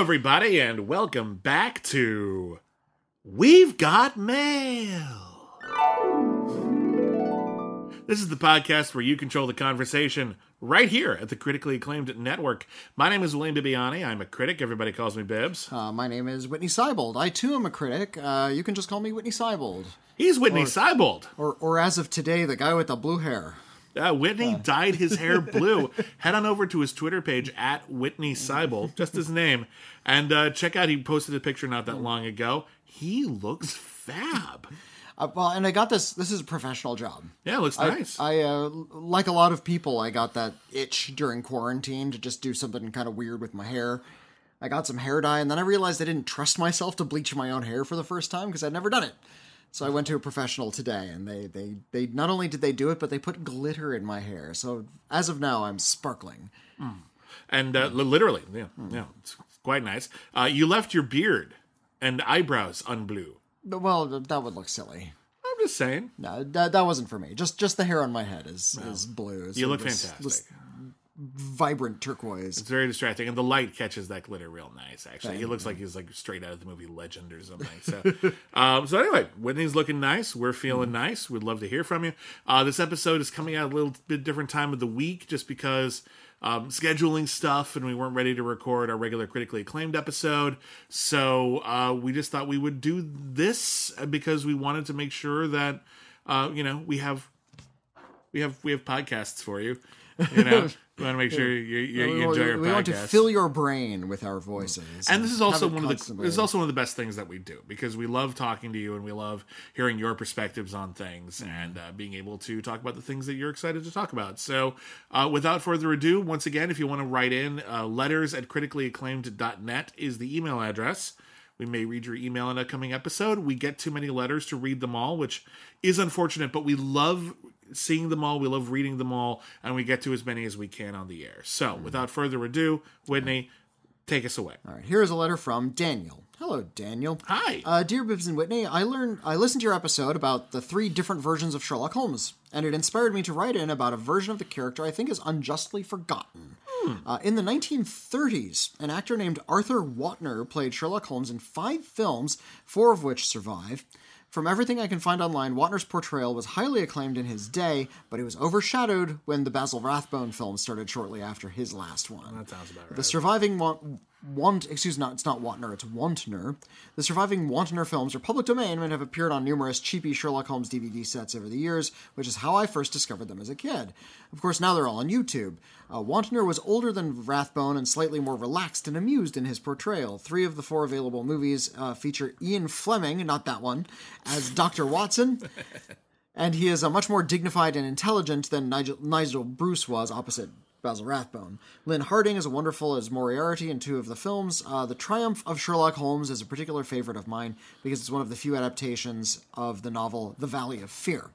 everybody, and welcome back to We've Got Mail. This is the podcast where you control the conversation right here at the critically acclaimed network. My name is William Bibiani. I'm a critic. Everybody calls me Bibbs. Uh, my name is Whitney Seibold. I too am a critic. Uh, you can just call me Whitney Seibold. He's Whitney Seibold. Or, or as of today, the guy with the blue hair. Uh, Whitney dyed his hair blue. Head on over to his Twitter page at Whitney Seibold, just his name, and uh, check out. He posted a picture not that long ago. He looks fab. Uh, well, and I got this. This is a professional job. Yeah, it looks nice. I, uh, like a lot of people, I got that itch during quarantine to just do something kind of weird with my hair. I got some hair dye, and then I realized I didn't trust myself to bleach my own hair for the first time because I'd never done it. So I went to a professional today, and they, they, they not only did they do it, but they put glitter in my hair. So as of now, I'm sparkling. and uh, li- literally, yeah, yeah, it's quite nice. Uh, you left your beard and eyebrows unblue. Well, that would look silly. I'm just saying. No, that, that wasn't for me. Just just the hair on my head is is blue. You So look this- fantastic. Vibrant turquoise. It's very distracting, and the light catches that glitter real nice. Actually, he looks like he's like straight out of the movie Legend or something. So, um, so anyway, Whitney's looking nice. We're feeling nice. We'd love to hear from you. Uh, this episode is coming out a little bit different time of the week, just because um, scheduling stuff, and we weren't ready to record our regular critically acclaimed episode. So uh, we just thought we would do this because we wanted to make sure that uh, you know we have we have we have podcasts for you. You know, we want to make sure you, you, you enjoy we- our we podcast. want to fill your brain with our voices, and this is also one of the this is also one of the best things that we do because we love talking to you and we love hearing your perspectives on Mm-hmm. things and uh, being able to talk about the things that you're excited to talk about. So, uh, without further ado, once again, if you want to write in, uh, letters at criticallyacclaimed.net is the email address. We may read your email in a coming episode. We get too many letters to read them all, which is unfortunate, but we love seeing them all. We love reading them all, and we get to as many as we can on the air. So, Mm-hmm. without further ado, Whitney, take us away. All right, here is a letter from Daniel. Hello, Daniel. Hi. Uh, dear Bibbs and Whitney, I learned I listened to your episode about the three different versions of Sherlock Holmes, and it inspired me to write in about a version of the character I think is unjustly forgotten. Uh, in the 1930s, an actor named Arthur Watner played Sherlock Holmes in five films, four of which survive. From everything I can find online, Watner's portrayal was highly acclaimed in his day, but it was overshadowed when the Basil Rathbone film started shortly after his last one. That sounds about right. The surviving want excuse not it's not Wantner, it's Wontner. The surviving Wontner films are public domain and have appeared on numerous cheapy Sherlock Holmes DVD sets over the years, which is how I first discovered them as a kid. Of course, now they're all on YouTube. Uh, Wontner was older than Rathbone and slightly more relaxed and amused in his portrayal. Three of the four available movies uh, feature Ian Fleming, not that one, as Dr. Watson. And he is a much more dignified and intelligent than Nigel, Nigel Bruce was opposite Basil Rathbone. Lyn Harding is wonderful as Moriarty in two of the films. Uh, the Triumph of Sherlock Holmes is a particular favorite of mine because it's one of the few adaptations of the novel The Valley of Fear.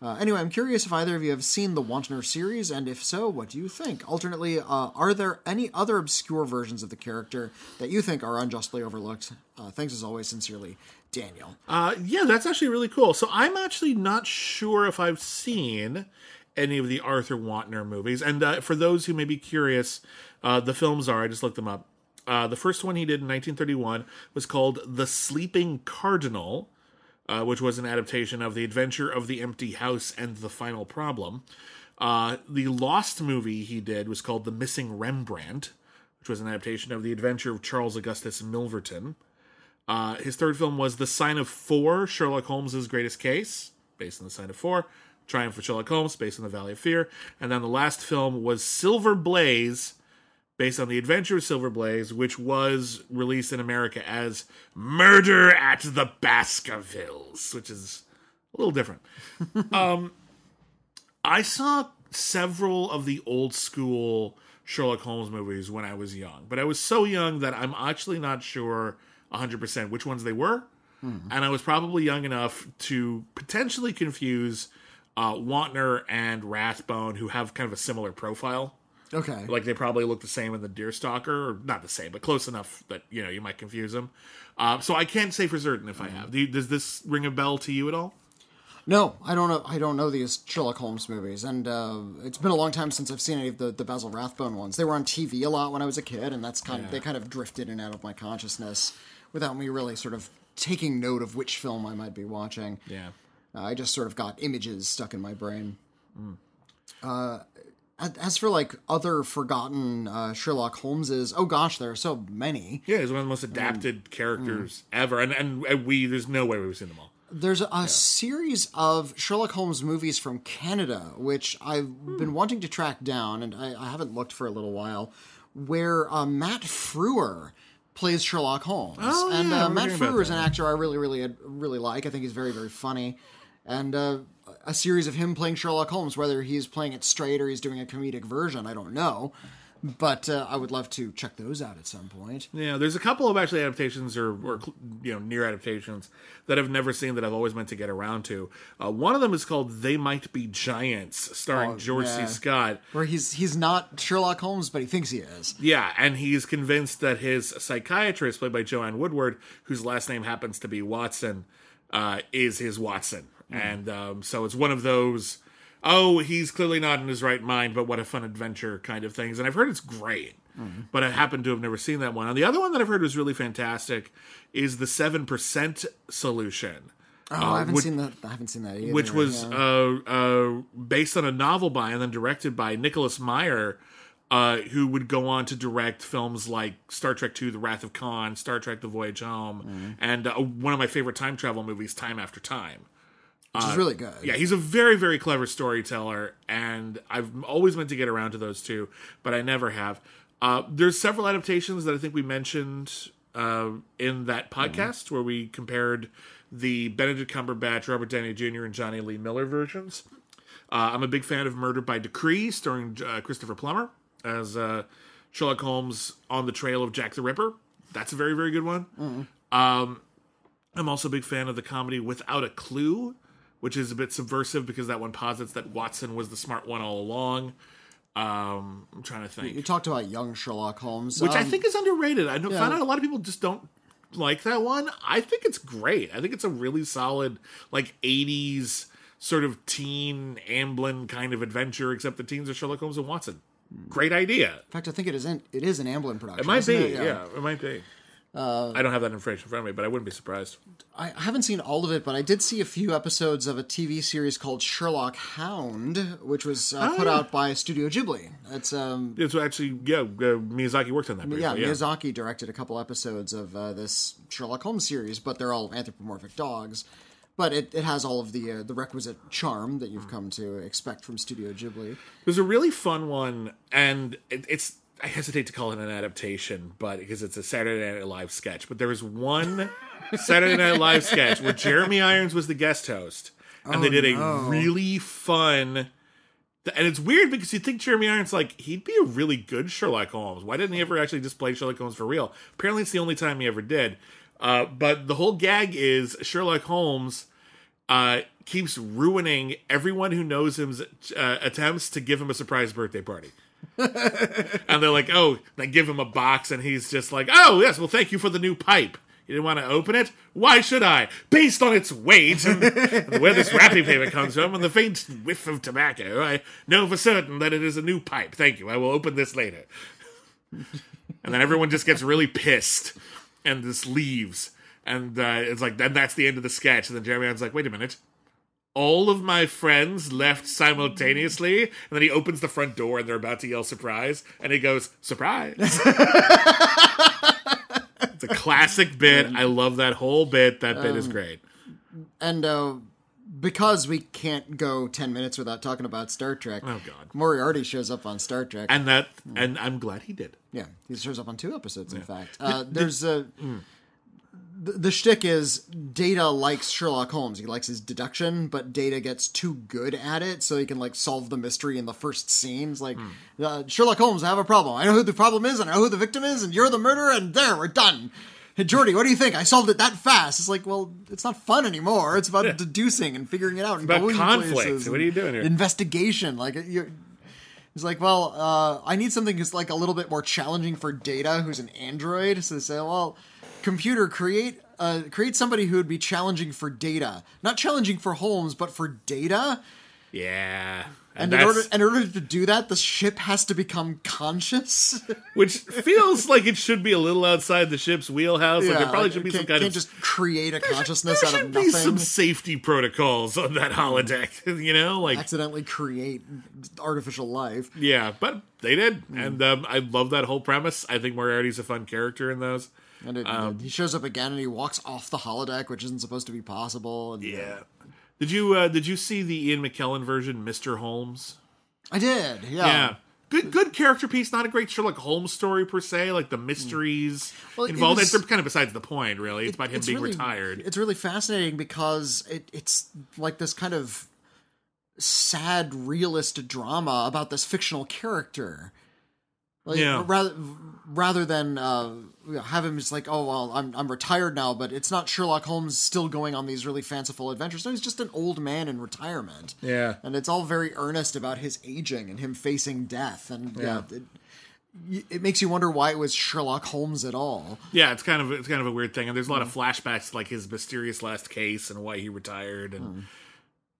Uh, anyway, I'm curious if either of you have seen the Wontner series, and if so, what do you think? Alternately, uh, are there any other obscure versions of the character that you think are unjustly overlooked? Uh, thanks as always, sincerely, Daniel. Uh, yeah, that's actually really cool. So I'm actually not sure if I've seen any of the Arthur Wontner movies. And uh, for those who may be curious, uh, the films are, I just looked them up. Uh, the first one he did in 1931 was called The Sleeping Cardinal, uh, which was an adaptation of The Adventure of the Empty House and The Final Problem. Uh, the Lost movie he did was called The Missing Rembrandt, which was an adaptation of The Adventure of Charles Augustus Milverton. Uh, his third film was The Sign of Four, Sherlock Holmes' greatest case, based on The Sign of Four. Triumph of Sherlock Holmes, based on The Valley of Fear. And then the last film was Silver Blaze, based on The Adventure of Silver Blaze, which was released in America as Murder at the Baskervilles, which is a little different. um, I saw several of the old school Sherlock Holmes movies when I was young, but I was so young that I'm actually not sure 100% which ones they were. And I was probably young enough to potentially confuse uh, Wontner and Rathbone, who have kind of a similar profile. Okay. Like they probably look the same in the Deerstalker, or not the same, but close enough that you know you might confuse them. Uh, so I can't say for certain if I have. Do you, does this ring a bell to you at all? No, I don't know. I don't know these Sherlock Holmes movies, and uh, it's been a long time since I've seen any of the, the Basil Rathbone ones. They were on TV a lot when I was a kid, and that's kind of they kind of drifted in and out of my consciousness without me really sort of taking note of which film I might be watching. Yeah. Uh, I just sort of got images stuck in my brain. Uh, as- for like other forgotten uh, Sherlock Holmeses, oh gosh, there are so many. Yeah, he's one of the most adapted characters ever, and, and we there's no way we've seen them all. There's a, series of Sherlock Holmes movies from Canada, which I've been wanting to track down, and I, I haven't looked for a little while, where uh, Matt Frewer plays Sherlock Holmes. Oh, and yeah, uh, Matt Frewer is an actor I really, really, really like. I think he's very, very funny. And uh, a series of him playing Sherlock Holmes, whether he's playing it straight or he's doing a comedic version, I don't know. But uh, I would love to check those out at some point. Yeah, there's a couple of actually adaptations or, or you know near adaptations that I've never seen that I've always meant to get around to. Uh, one of them is called "They Might Be Giants," starring George yeah. C. Scott. Where he's he's not Sherlock Holmes, but he thinks he is. Yeah, and he's convinced that his psychiatrist, played by Joanne Woodward, whose last name happens to be Watson, uh, is his Watson. And um, so it's one of those, oh, he's clearly not in his right mind, but what a fun adventure kind of things. And I've heard it's great, but I happen to have never seen that one. And the other one that I've heard was really fantastic is the 7% solution. Oh, I haven't which- seen that. I haven't seen that either. which was yeah. uh, uh, based on a novel by and then directed by Nicholas Meyer, uh, who would go on to direct films like Star Trek II: The Wrath of Khan, Star Trek: The Voyage Home, Mm-hmm. and uh, one of my favorite time travel movies, Time After Time. Which is really good. uh, Yeah, he's a very, very clever storyteller, and I've always meant to get around to those two, but I never have. Uh, there's several adaptations that I think we mentioned uh, in that podcast where we compared the Benedict Cumberbatch, Robert Downey Jr., and Jonny Lee Miller versions. Uh, I'm a big fan of Murder by Decree, starring uh, Christopher Plummer as uh, Sherlock Holmes on the trail of Jack the Ripper. That's a very, very good one. Um, I'm also a big fan of the comedy Without a Clue, which is a bit subversive because that one posits that Watson was the smart one all along. Um, I'm trying to think. You talked about young Sherlock Holmes, which I um, think is underrated. I know, found out a lot of people just don't like that one. I think it's great. I think it's a really solid, like '80s sort of teen Amblin kind of adventure, except the teens are Sherlock Holmes and Watson. Great idea. In fact, I think it is. In, it is an Amblin production. It might be. it? yeah. it might be. I don't have that information in front of me, but I wouldn't be surprised. I haven't seen all of it, but I did see a few episodes of a TV series called Sherlock Hound, which was uh, Oh, put out by Studio Ghibli. It's um, It's actually yeah. Uh, Miyazaki worked on that. Briefly, yeah, yeah, Miyazaki directed a couple episodes of uh, this Sherlock Holmes series, but they're all anthropomorphic dogs. But it, it has all of the uh, the requisite charm that you've come to expect from Studio Ghibli. There's a really fun one, and it, it's I hesitate to call it an adaptation, but because it's a Saturday Night Live sketch. But there was one Saturday Night Live sketch where Jeremy Irons was the guest host, and they did a really fun. And it's weird because you think Jeremy Irons like he'd be a really good Sherlock Holmes. Why didn't he ever actually just play Sherlock Holmes for real? Apparently, it's the only time he ever did. Uh, but the whole gag is Sherlock Holmes uh, keeps ruining everyone who knows him's uh, attempts to give him a surprise birthday party. and they're like, oh, they give him a box, and he's just like, oh, yes, well, thank you for the new pipe. You didn't want to open it? Why should I? Based on its weight and, and where this wrapping paper comes from and the faint whiff of tobacco, I know for certain that it is a new pipe. Thank you. I will open this later. and then everyone just gets really pissed and just leaves. And uh, it's like, then that's the end of the sketch. And then Jeremy Irons like, wait a minute. All of my friends left simultaneously. And then he opens the front door and they're about to yell surprise. And he goes, surprise. it's a classic bit. I love that whole bit. That bit is great. And uh, because we can't go 10 minutes without talking about Star Trek, Oh, God. Moriarty shows up on Star Trek. And that, and I'm glad he did. yeah, he shows up on two episodes, in fact. Uh, there's a. The, the shtick is Data likes Sherlock Holmes. He likes his deduction, but Data gets too good at it, so he can like solve the mystery in the first scenes. Like uh, Sherlock Holmes, I have a problem. I know who the problem is, and I know who the victim is, and you're the murderer, and there we're done. Hey Geordi, what do you think? I solved it that fast. It's like, well, it's not fun anymore. It's about deducing and figuring it out. And about going conflict. places What are you doing here? Investigation, like you're. He's like, well, uh, I need something that's like a little bit more challenging for Data, who's an android. So they say, well, computer, create uh, create somebody who would be challenging for data, not challenging for Holmes, but for data. Yeah. And, in order in order to do that, the ship has to become conscious. which feels like it should be a little outside the ship's wheelhouse. like there probably should be some kind can't of just create a consciousness there out should of be some safety protocols on that holodeck. You know, like Accidentally create artificial life. yeah, but they did, Hmm. and um, I love that whole premise. I think Moriarty's a fun character in those. And it, Um, he shows up again and he walks off the holodeck, which isn't supposed to be possible. And, Yeah. Did you uh, did you see the Ian McKellen version, Mister Holmes? I did. Yeah. Yeah. Good, good character piece. Not a great Sherlock Holmes story per se. Like the mysteries Well, it involved. was- kind of besides the point, really. It's about him It's being really- retired. It's really fascinating because it, it's like this kind of sad realist drama about this fictional character. Like, Yeah. Rather, rather than uh, have him just like, oh well, I'm I'm retired now, but it's not Sherlock Holmes still going on these really fanciful adventures. No, he's just an old man in retirement. Yeah. and it's all very earnest about his aging and him facing death, and yeah. Yeah. it, it makes you wonder why it was Sherlock Holmes at all. Yeah, it's kind of it's kind of a weird thing, and there's a lot of flashbacks to like his mysterious last case and why he retired, and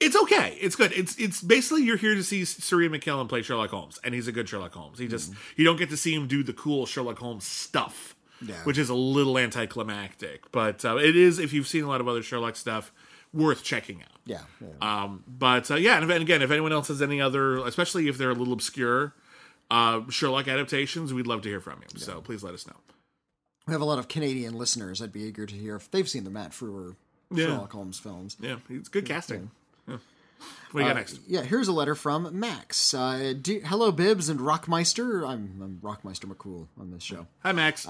it's okay, it's good. It's it's basically you're here to see Sir Ian McKellen play Sherlock Holmes, and he's a good Sherlock Holmes. He just you don't get to see him do the cool Sherlock Holmes stuff, Yeah. which is a little anticlimactic. But uh, it is if you've seen a lot of other Sherlock stuff, worth checking out. Yeah, yeah. Um, but uh, yeah, and, and again, if anyone else has any other, especially if they're a little obscure uh, Sherlock adaptations, we'd love to hear from you. So please let us know. We have a lot of Canadian listeners. I'd be eager to hear if they've seen the Matt Frewer Yeah. Sherlock Holmes films. Yeah, it's good casting. Yeah. What do you got next? Yeah, here's a letter from Max. Uh, hello, Bibbs and Rockmeister. I'm, I'm Rockmeister McCool on this show. Hi, Max.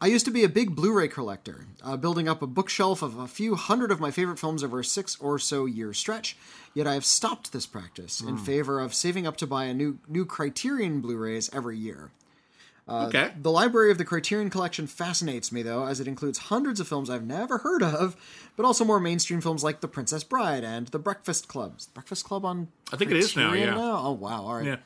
I used to be a big Blu ray collector, uh, building up a bookshelf of a few hundred of my favorite films over a six or so year stretch. Yet I have stopped this practice in favor of saving up to buy a new, new Criterion Blu rays every year. Uh, okay. The library of the Criterion Collection fascinates me, though, as it includes hundreds of films I've never heard of, but also more mainstream films like The Princess Bride and The Breakfast Club. Is The Breakfast Club on I think it is now, Criterion yeah. Oh, wow. All right. Yeah.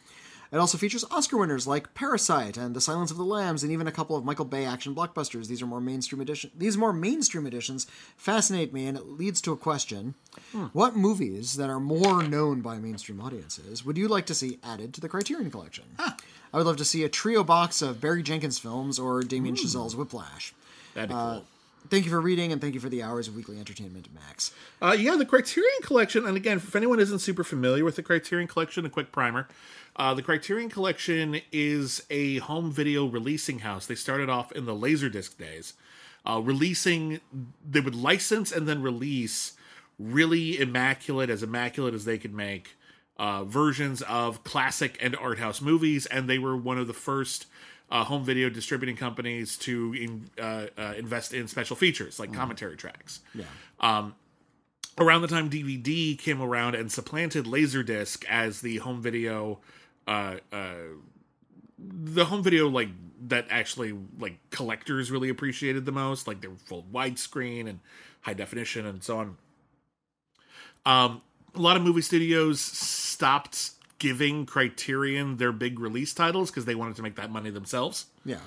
It also features Oscar winners like Parasite and The Silence of the Lambs, and even a couple of Michael Bay action blockbusters. These are more mainstream edition. These more mainstream editions fascinate me, and it leads to a question: Hmm. What movies that are more known by mainstream audiences would you like to see added to the Criterion Collection? I would love to see a trio box of Barry Jenkins films or Damien Chazelle's Whiplash. That'd be Uh, cool. Thank you for reading, and thank you for the hours of weekly entertainment, Max. Uh, yeah, the Criterion Collection, and again, if anyone isn't super familiar with the Criterion Collection, a quick primer. Uh, the Criterion Collection is a home video releasing house. They started off in the Laserdisc days, uh, releasing, they would license and then release really immaculate, as immaculate as they could make, uh, versions of classic and art house movies, and they were one of the first uh, home video distributing companies to in, uh, uh, invest in special features like commentary tracks Yeah. around the time DVD came around and supplanted Laserdisc as the home video, uh, uh, the home video like that actually like collectors really appreciated the most, like they were full widescreen and high definition and so on. Um, a lot of movie studios stopped giving Criterion their big release titles because they wanted to make that money themselves. Yeah.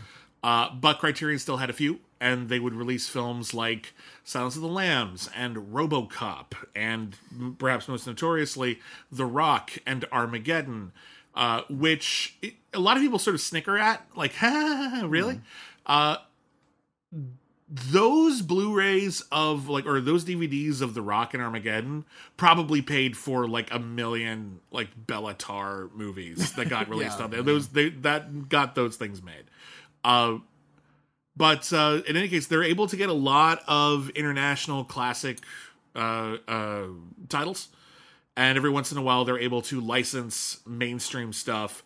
Uh, but Criterion still had a few, and they would release films like Silence of the Lambs and RoboCop, and perhaps most notoriously, The Rock and Armageddon, uh, which it, a lot of people sort of snicker at, like, ha, really? Uh, those Blu-rays of like, or those DVDs of The Rock and Armageddon probably paid for like a million like Béla Tarr movies that got released Yeah, on there. Those they that got those things made. Uh, but uh, in any case, they're able to get a lot of international classic uh, uh, titles, and every once in a while, they're able to license mainstream stuff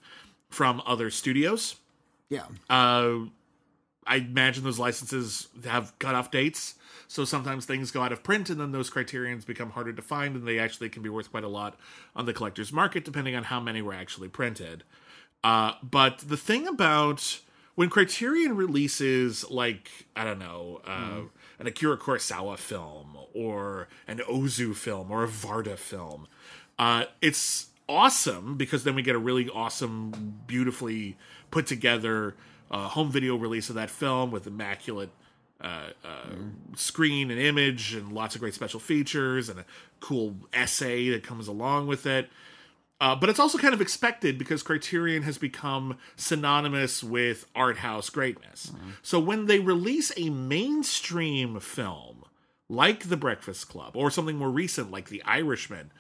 from other studios. Yeah. Uh, I imagine those licenses have cutoff dates, so sometimes things go out of print, and then those criterions become harder to find, and they actually can be worth quite a lot on the collector's market, depending on how many were actually printed. Uh, but the thing about when Criterion releases, like I don't know, uh, an Akira Kurosawa film or an Ozu film or a Varda film, uh, it's awesome because then we get a really awesome, beautifully put together uh, home video release of that film with immaculate uh, uh, screen and image and lots of great special features and a cool essay that comes along with it. Uh, but it's also kind of expected because Criterion has become synonymous with art house greatness. So when they release a mainstream film like The Breakfast Club or something more recent like The Irishman,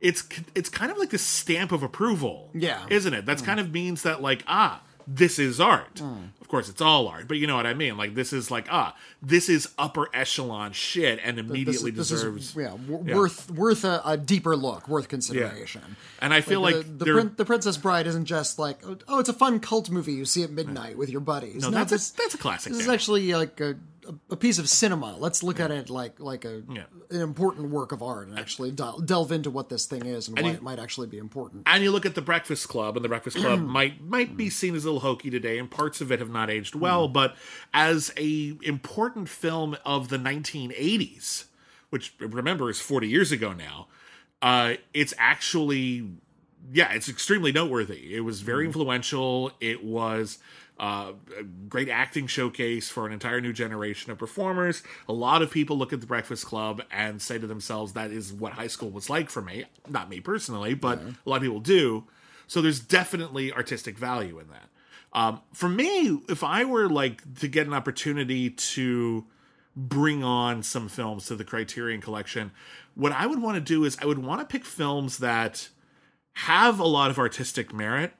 it's it's kind of like the stamp of approval. Yeah. Isn't it? That's kind of means that like ah, this is art. Of course it's all art, but you know what I mean? Like this is like ah, this is upper echelon shit and immediately this deserves is yeah, w- worth worth a, a deeper look, worth consideration. And I feel like, the, the, Prin- the Princess Bride isn't just like oh, it's a fun cult movie you see at midnight with your buddies. no, that's this, a, that's a classic. this is actually like a, a piece of cinema. Let's look at it like like a Yeah. an important work of art and actually del- delve into what this thing is and why you- it might actually be important. and you look at the Breakfast Club, and the Breakfast Club might might be seen as a little hokey today, and parts of it have not aged well. But as a important film of the 1980s, which remember is 40 years ago now, uh, it's actually yeah, it's extremely noteworthy. It was very influential. It was uh, a great acting showcase for an entire new generation of performers. A lot of people look at the Breakfast Club and say to themselves, "That is what high school was like for me." Not me personally, but a lot of people do. So there's definitely artistic value in that. Um, for me, if I were like to get an opportunity to bring on some films to the Criterion Collection, what I would want to do is I would want to pick films that have a lot of artistic merit,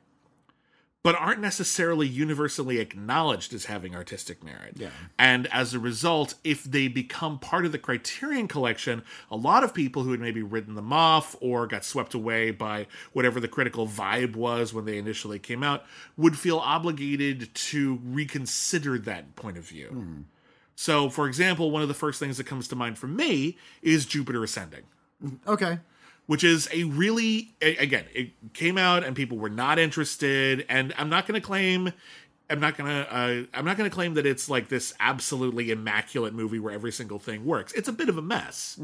but aren't necessarily universally acknowledged as having artistic merit. Yeah. And as a result, if they become part of the Criterion collection, a lot of people who had maybe written them off or got swept away by whatever the critical vibe was when they initially came out would feel obligated to reconsider that point of view. Hmm. So, for example, one of the first things that comes to mind for me is Jupiter Ascending Okay. Which is a really again it came out and people were not interested. And i'm not going to claim i'm not going to uh, i'm not going to claim that it's like this absolutely immaculate movie where every single thing works. It's a bit of a mess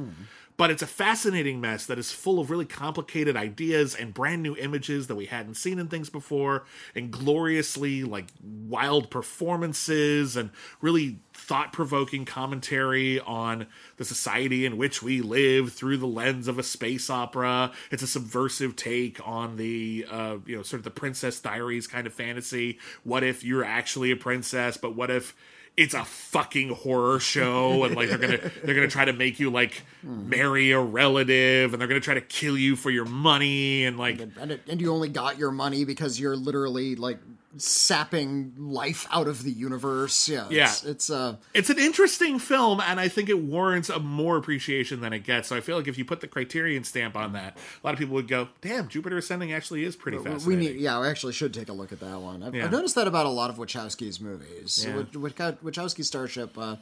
but it's a fascinating mess that is full of really complicated ideas and brand new images that we hadn't seen in things before and gloriously like wild performances and really thought-provoking commentary on the society in which we live through the lens of a space opera. It's a subversive take on the uh, you know sort of the princess diaries kind of fantasy. What if you're actually a princess but what if it's a fucking horror show and like they're gonna they're gonna try to make you like marry a relative and they're gonna try to kill you for your money and like and it, and you only got your money because you're literally like sapping life out of the universe. Yeah, it's, Yeah. it's uh, it's an interesting film and i think it warrants a more appreciation than it gets so i feel like if you put the criterion stamp on that a lot of people would go damn jupiter ascending actually is pretty we fascinating need. Yeah, we actually should take a look at that one. I've, Yeah. I've noticed that about a lot of Wachowski's movies. Yeah. Wach- Wach- Wachowski Starship. Uh,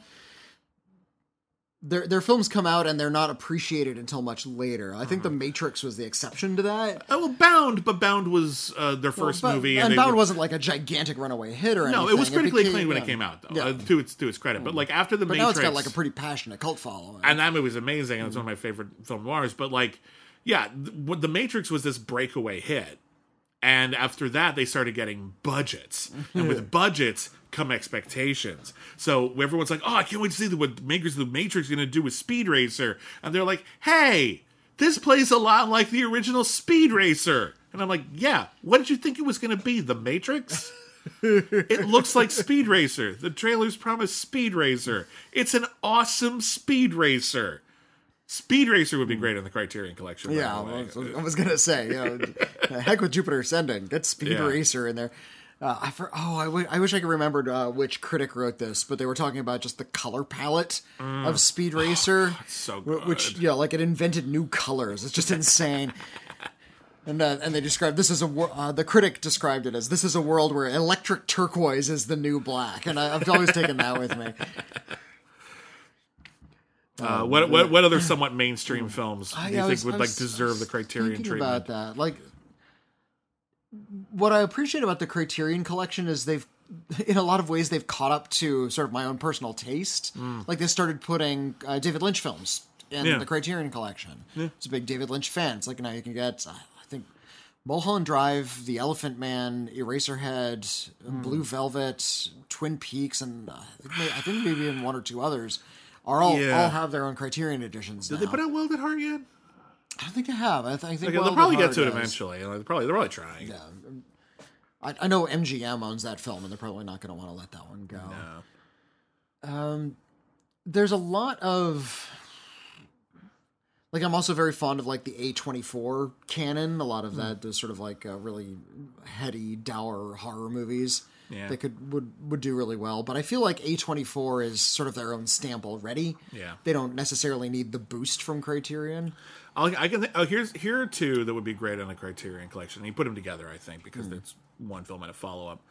their their films come out and they're not appreciated until much later. I think. The Matrix was the exception to that. oh well bound but bound was uh, their first But- movie and they Bound were- wasn't like a gigantic runaway hit or anything. no it was critically became- acclaimed when yeah. it came out though Yeah. uh, to its to its credit but like after the But matrix now it's got like a pretty passionate cult following. and that movie was amazing and it's one of my favorite film noirs but like yeah th- what the matrix was this breakaway hit and after that they started getting budgets and with budgets come expectations so everyone's like oh i can't wait to see what makers of the matrix are going to do with speed racer and they're like hey this plays a lot like the original speed racer and i'm like yeah what did you think it was going to be the matrix it looks like Speed Racer. The trailers promise Speed Racer. It's an awesome Speed Racer. Speed Racer would be great in the Criterion Collection. Yeah. I was, I was gonna say, you know, heck with Jupiter Ascending, get Speed Yeah. Racer in there. Uh, I for, oh, I, w- I wish I could remember uh, which critic wrote this, but they were talking about just the color palette of Speed Racer, Mm. so wh- which good. you know, like it invented new colors. It's just insane. And, uh, and they described this as a uh, the critic described it as this is a world where electric turquoise is the new black, and I, I've always taken that with me. Uh, what, what what other somewhat mainstream films do you I think was- would like deserve the Criterion treatment? about that. Like, what I appreciate about the Criterion Collection is they've, in a lot of ways, they've caught up to sort of my own personal taste. Like they started putting uh, David Lynch films in. Yeah. the Criterion Collection. It's a big David Lynch fan. It's like now you can get, uh, I think. Mulholland Drive, The Elephant Man, Eraserhead, Hmm. Blue Velvet, Twin Peaks, and uh, I think, I think maybe even one or two others are all Yeah. all have their own Criterion editions. Did now. they put out Wild at Heart yet? I don't think I have. I, th- I think Okay, Wild they'll probably get to it does. eventually. Know, They're probably they're probably trying. I, I know MGM owns that film, and they're probably not going to want to let that one go. No. There's a lot of like I'm also very fond of like the A24 canon. A lot of that, those sort of like uh, really heady, dour horror movies. Yeah. That could would would do really well, but I feel like A24 is sort of their own stamp already. Yeah. they don't necessarily need the boost from Criterion. I'll, I can. Th- oh, here's here are two that would be great on a Criterion collection. You put them together, I think, Hmm. because it's one film and a follow up.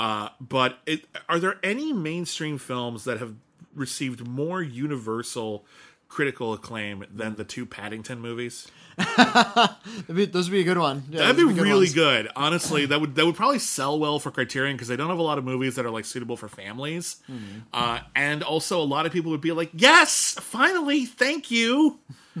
Uh, but it, are there any mainstream films that have received more universal critical acclaim than the two Paddington movies? Be, those would be a good one. Yeah, That'd those be good really ones. good. Honestly, that would that would probably sell well for Criterion because they don't have a lot of movies that are like suitable for families. Mm-hmm. Uh, and also, a lot of people would be like, "Yes, finally, thank you."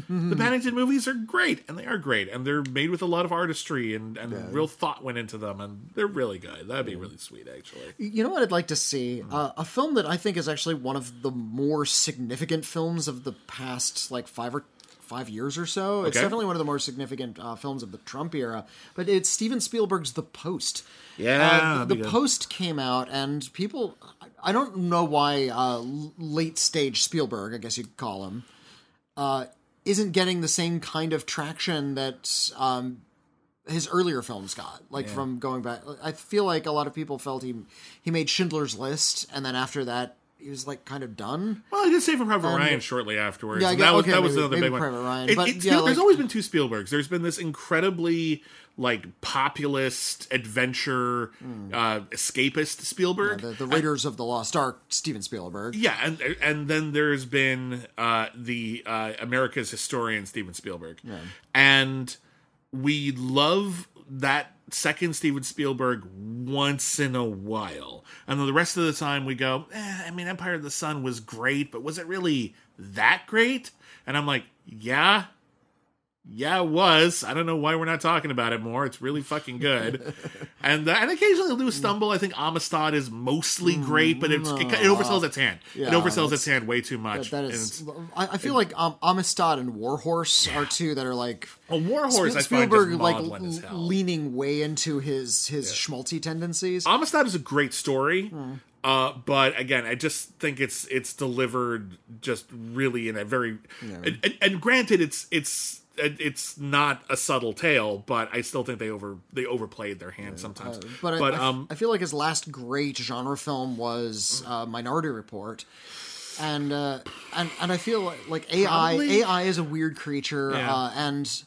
the Paddington movies are great, and they are great, and they're made with a lot of artistry and, and real thought went into them, and they're really good. That'd be really sweet, actually. You know what I'd like to see? Hmm. Uh, a film that I think is actually one of the more significant films of the past, like five or five years or so. It's definitely one of the more significant uh, films of the Trump era. But it's Steven Spielberg's The Post. Yeah, Uh, the. Post came out, and people. I don't know why uh, late stage Spielberg, I guess you'd call him, uh, isn't getting the same kind of traction that um, his earlier films got. Like from going back, I feel like a lot of people felt he he made Schindler's List, and then after that he was like kind of done. Well, he did Saving Private Ryan shortly afterwards. Yeah, I guess- that was okay, that was maybe- another maybe big one. Private Ryan, It- but yeah, there's like- always been two Spielbergs. There's been this incredibly like populist adventure uh, escapist Spielberg. The, the Raiders of the Lost Ark, Steven Spielberg. yeah, and and then there's been uh, the uh, America's historian Steven Spielberg, and we love that second Steven Spielberg once in a while, and then the rest of the time we go, eh, I mean, Empire of the Sun was great, but was it really that great? And I'm like, yeah. Yeah, it was. I don't know why we're not talking about it more. It's really fucking good, and uh, and occasionally a stumble. I think Amistad is mostly great, but it's, it, it oversells its hand. it oversells its hand way too much. That and I, I feel like um, Amistad and Warhorse are two that are like well, Warhorse I find Spielberg just like leaning way into his his schmaltzy tendencies. Amistad is a great story, Hmm. uh, but again, I just think it's it's delivered just really in a very and, and, and granted, it's it's it's not a subtle tale, but I still think they over they overplayed their hand sometimes. But, I- but I, um, I feel like his last great genre film was uh, Minority Report, and uh, and and I feel like, like AI Probably- AI is a weird creature, Yeah. uh, and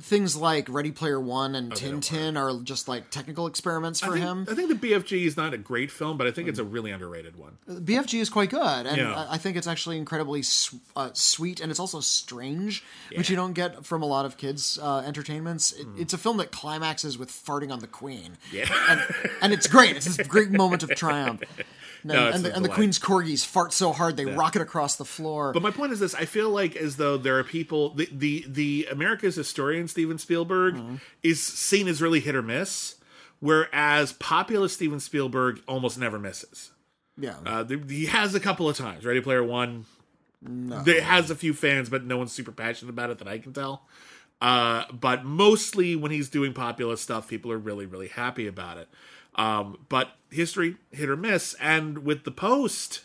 things like Ready Player One and they Tintin are just like technical experiments for I think, him. I think the BFG is not a great film, but I think it's a really underrated one. BFG is quite good, and Yeah. I think it's actually incredibly uh, sweet, and it's also strange, which you don't get from a lot of kids' uh, entertainments. It, It's a film that climaxes with farting on the Queen, Yeah. and, and it's great. It's this great moment of triumph. And, No, and, the, and the. Queen's corgis fart so hard they rocket across the floor. But my point is this: I feel like as though there are people. The the, the America's historian Steven Spielberg Mm-hmm. is seen as really hit or miss, whereas populist Steven Spielberg almost never misses. yeah, Uh, he has a couple of times. Ready Player One. No. It has a few fans, but no one's super passionate about it that I can tell. Uh, but mostly when he's doing populist stuff, people are really, really happy about it. Um, but history hit or miss, and with the post,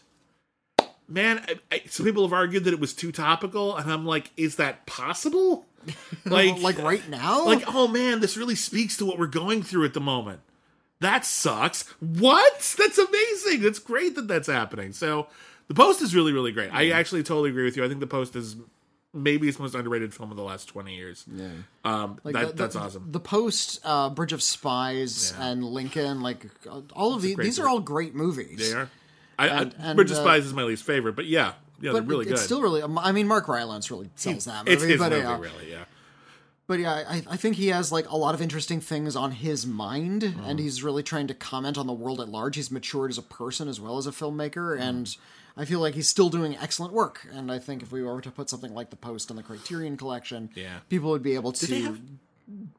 man, I, I, some people have argued that it was too topical, and I'm like, is that possible? Like, like right now, like oh man this really speaks to what we're going through at the moment. That sucks. What? That's amazing. That's great that that's happening. So the post is really really great. I actually totally agree with you. I think the post is maybe its most underrated film of the last 20 years. Yeah. Um Like that, the- that's the- awesome. The Post, uh, Bridge of Spies, Yeah. and Lincoln, like all of these, great these are all great movies. they are. I, And- I, bridge of uh, spies is my least favorite but yeah yeah they're But really it- good it's still really. I mean, Mark Rylance really sells that movie. it's his but, movie uh, really yeah But yeah, I, I think he has like a lot of interesting things on his mind, Mm-hmm. and he's really trying to comment on the world at large. He's matured as a person as well as a filmmaker, Mm-hmm. and I feel like he's still doing excellent work. And I think if we were to put something like The Post on the Criterion Collection, Yeah. people would be able to.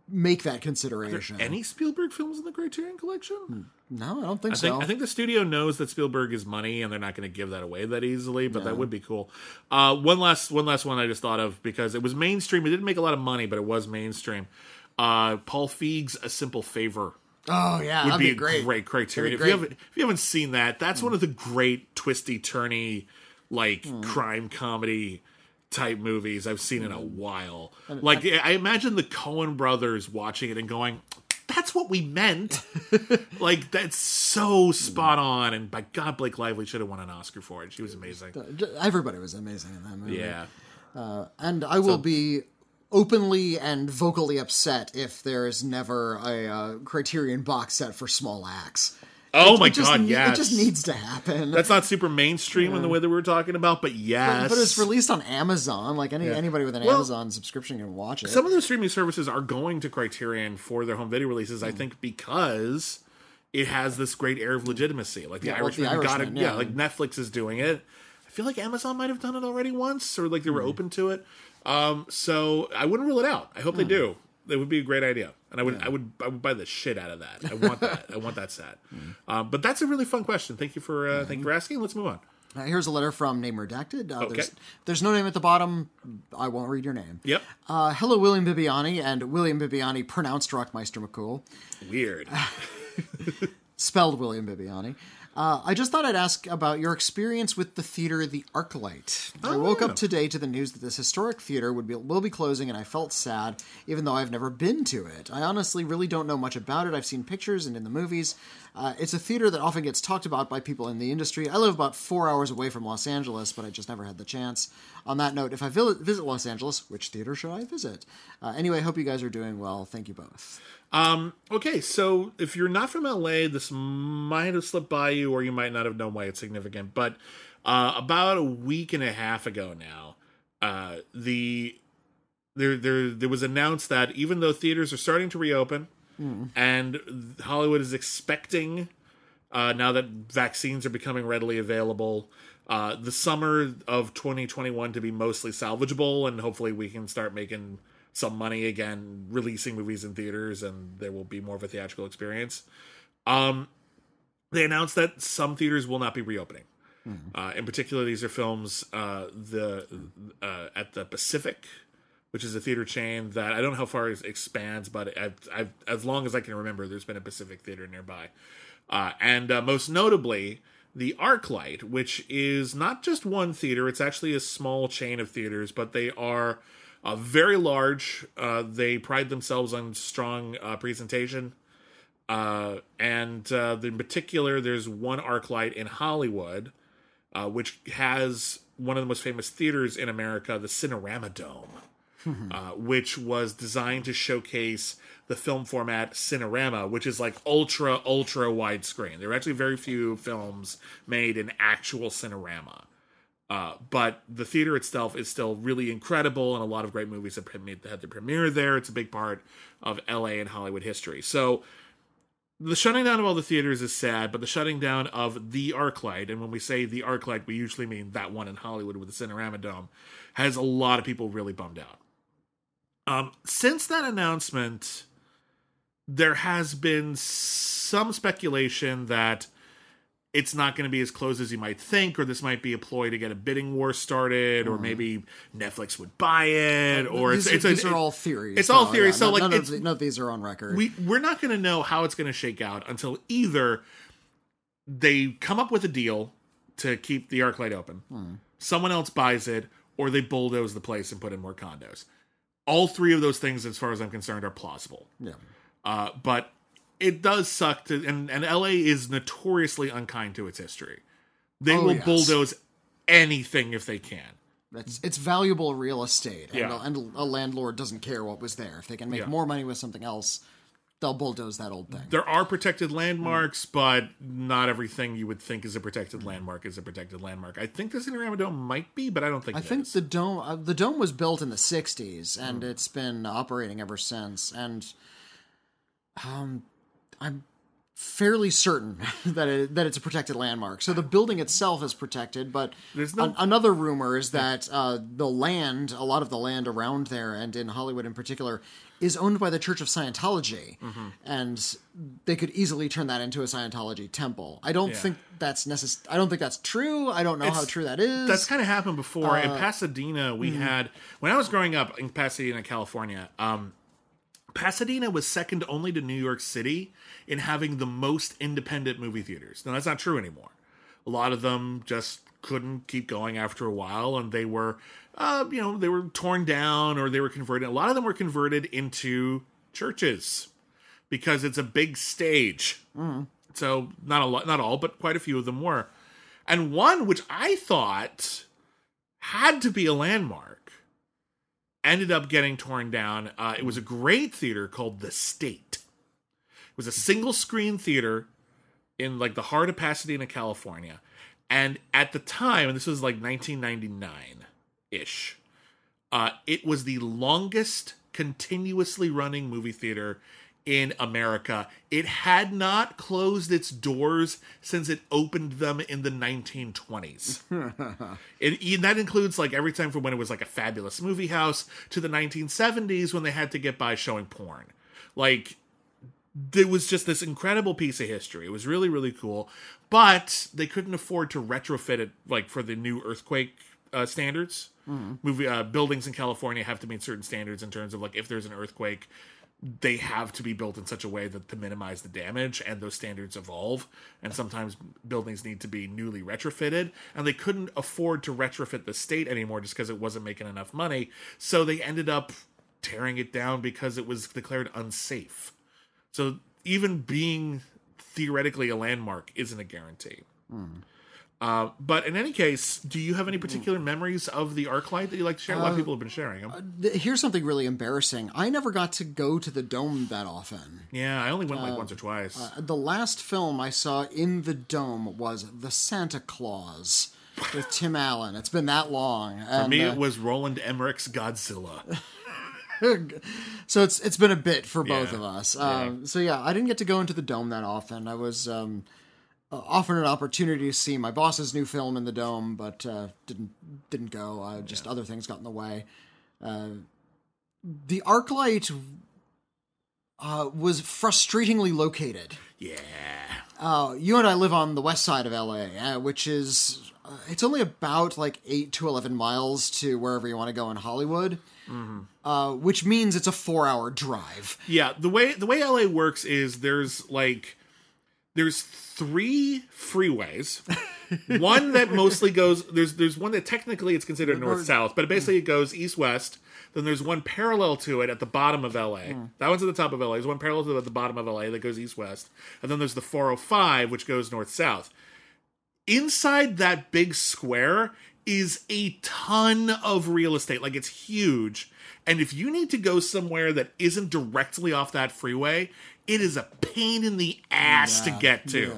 Make that consideration. Any Spielberg films in the Criterion Collection? no, I don't think I think so. I think the studio knows that Spielberg is money, and they're not going to give that away that easily. But that would be cool. Uh, one last one last one I just thought of because it was mainstream. It didn't make a lot of money, but it was mainstream. Uh, Paul Feig's "A Simple Favor" oh yeah, would that'd be, be, great. a great criterion. If you haven't if you haven't seen that, that's one of the great twisty turny like crime comedy type movies I've seen in a while. Like I imagine the Coen brothers watching it and going, "That's what we meant." like that's so spot on. And by God, Blake Lively should have won an Oscar for it. She was amazing. Everybody was amazing in that movie. Yeah. and I will be openly and vocally upset if there is never a uh, Criterion box set for Small Axe. Oh It my just God, ne- yes. It just needs to happen. That's not super mainstream in the way that we were talking about, but yes. but it's released on Amazon. Like any anybody with an Well, Amazon subscription can watch it. Some of those streaming services are going to Criterion for their home video releases, Hmm. I think, because it has this great air of legitimacy. Like the Yeah, well, The Irishman, got it. Yeah. yeah. like Netflix is doing it. I feel like Amazon might have done it already once, or like they were Hmm. open to it. Um, so I wouldn't rule it out. I hope Hmm. they do. That would be a great idea, and I would, I would, I would buy the shit out of that. I want that. I want that set. Hmm. Um, but that's a really fun question. Thank you for, uh, thank you for asking. Let's move on. Uh, here's a letter from name redacted. Uh, Okay. there's, there's no name at the bottom. I won't read your name. Yep. Uh, hello, William Bibiani, and William Bibiani pronounced Rockmeister McCool. Weird. spelled William Bibiani. Uh, I just thought I'd ask about your experience with the theater The Arclight. I woke yeah. up today to the news that this historic theater would be will be closing, and I felt sad, even though I've never been to it. I honestly really don't know much about it. I've seen pictures and in the movies. Uh, it's a theater that often gets talked about by people in the industry. I live about four hours away from Los Angeles, but I just never had the chance. On that note, if I visit Los Angeles, which theater should I visit? Uh, anyway, hope you guys are doing well. Thank you both. Okay, so if you're not from LA, this might have slipped by you, or you might not have known why it's significant. But uh, about a week and a half ago now, uh, the there there there was announced that even though theaters are starting to reopen, and Hollywood is expecting uh, now that vaccines are becoming readily available. Uh, the summer of 2021 to be mostly salvageable, and hopefully we can start making some money again, releasing movies in theaters, and there will be more of a theatrical experience. Um, they announced that some theaters will not be reopening. Uh, in particular, these are films uh, the uh, at the Pacific, which is a theater chain that I don't know how far it expands, but I've, I've, as long as I can remember, there's been a Pacific theater nearby, uh, and uh, most notably the ArcLight, which is not just one theater; it's actually a small chain of theaters, but they are uh, very large. Uh, they pride themselves on strong uh, presentation. Uh, and uh, in particular, there's one arc light in Hollywood, uh, which has one of the most famous theaters in America, the Cinerama Dome, uh, which was designed to showcase the film format Cinerama, which is like ultra, ultra widescreen. There are actually very few films made in actual Cinerama. Uh, but the theater itself is still really incredible, and a lot of great movies have had their premiere there. It's a big part of LA and Hollywood history. So the shutting down of all the theaters is sad, but the shutting down of the ArcLight, and when we say the ArcLight, we usually mean that one in Hollywood with the Cinerama Dome, has a lot of people really bummed out. Um, since that announcement, there has been some speculation that it's not going to be as close as you might think, or this might be a ploy to get a bidding war started, or mm. maybe Netflix would buy it, uh, or these it's, it's a- are all theories. it's all though, theories, yeah. so, None- like, none, it's- of, the- none of these are on record. we we're not going to know how it's going to shake out until either they come up with a deal to keep the arc light open, hmm. someone else buys it, or they bulldoze the place and put in more condos. All three of those things, as far as I'm concerned, are plausible. yeah. Uh, but it does suck to, and, and LA is notoriously unkind to its history. They Oh, will yes. bulldoze anything if they can. It's, it's valuable real estate, and, Yeah. a, and a landlord doesn't care what was there. If they can make Yeah. more money with something else, they'll bulldoze that old thing. There are protected landmarks, but not everything you would think is a protected landmark is a protected landmark. I think the Cinerama Dome might be, but I don't think I it think is. the dome uh, the dome was built in the '60s, Hmm. and it's been operating ever since. And um, I'm fairly certain that it, that it's a protected landmark. So the building itself is protected, but There's no- an- another rumor is that uh, the land, a lot of the land around there, and in Hollywood in particular, is owned by the Church of Scientology, Mm-hmm. and they could easily turn that into a Scientology temple. I don't think that's necess- I don't think that's true. I don't know how true that is. That's kind of happened before Uh, in Pasadena. We hmm. had when I was growing up in Pasadena, California. Um, Pasadena was second only to New York City in having the most independent movie theaters. Now that's not true anymore. A lot of them just couldn't keep going after a while, and they were, uh, you know, they were torn down or they were converted. A lot of them were converted into churches because it's a big stage. So not a lot, not all, but quite a few of them were. And one which I thought had to be a landmark ended up getting torn down. Uh, it was a great theater called The State. It was a single screen theater in like the heart of Pasadena, California. And at the time, and this was like 1999 ish, uh, it was the longest continuously running movie theater in America. It had not closed its doors since it opened them in the 1920s. it, and that includes like every time from when it was like a fabulous movie house to the 1970s when they had to get by showing porn. Like it was just this incredible piece of history. It was really really cool, but they couldn't afford to retrofit it like for the new earthquake uh, standards. Movie uh, buildings in California have to meet certain standards in terms of like if there's an earthquake, they have to be built in such a way that to minimize the damage, and those standards evolve. And sometimes buildings need to be newly retrofitted, and they couldn't afford to retrofit the state anymore just because it wasn't making enough money. So they ended up tearing it down because it was declared unsafe. So even being theoretically a landmark isn't a guarantee. Hmm. Uh, but in any case, do you have any particular memories of the ArcLight that you like to share? A lot of people have been sharing them. Th- Here's something really embarrassing. I never got to go to the dome that often. yeah, I only went like once or twice. The last film I saw in the dome was The Santa Clause with Tim Allen. It's been that long. For And, me, uh, it was Roland Emmerich's Godzilla. so it's it's been a bit for both Yeah. of us. Um, So yeah, I didn't get to go into the dome that often. I was um, uh, offered an opportunity to see my boss's new film in the dome, but uh, didn't didn't go. Uh, just other things got in the way. Uh, the ArcLight uh, was frustratingly located. yeah. Uh, you and I live on the west side of LA, uh, which is uh, it's only about like eight to eleven miles to wherever you want to go in Hollywood, uh, which means it's a four-hour drive. Yeah, the way the way LA works is there's like there's three freeways. one that mostly goes there's there's one that technically it's considered north south, but basically it goes east west. Then there's one parallel to it at the bottom of LA. Hmm. That one's at the top of LA. There's one parallel to it at the bottom of LA that goes east west. And then there's the 405 which goes north south. Inside that big square is a ton of real estate. Like it's huge. And if you need to go somewhere that isn't directly off that freeway, it is a pain in the ass to get to. yeah.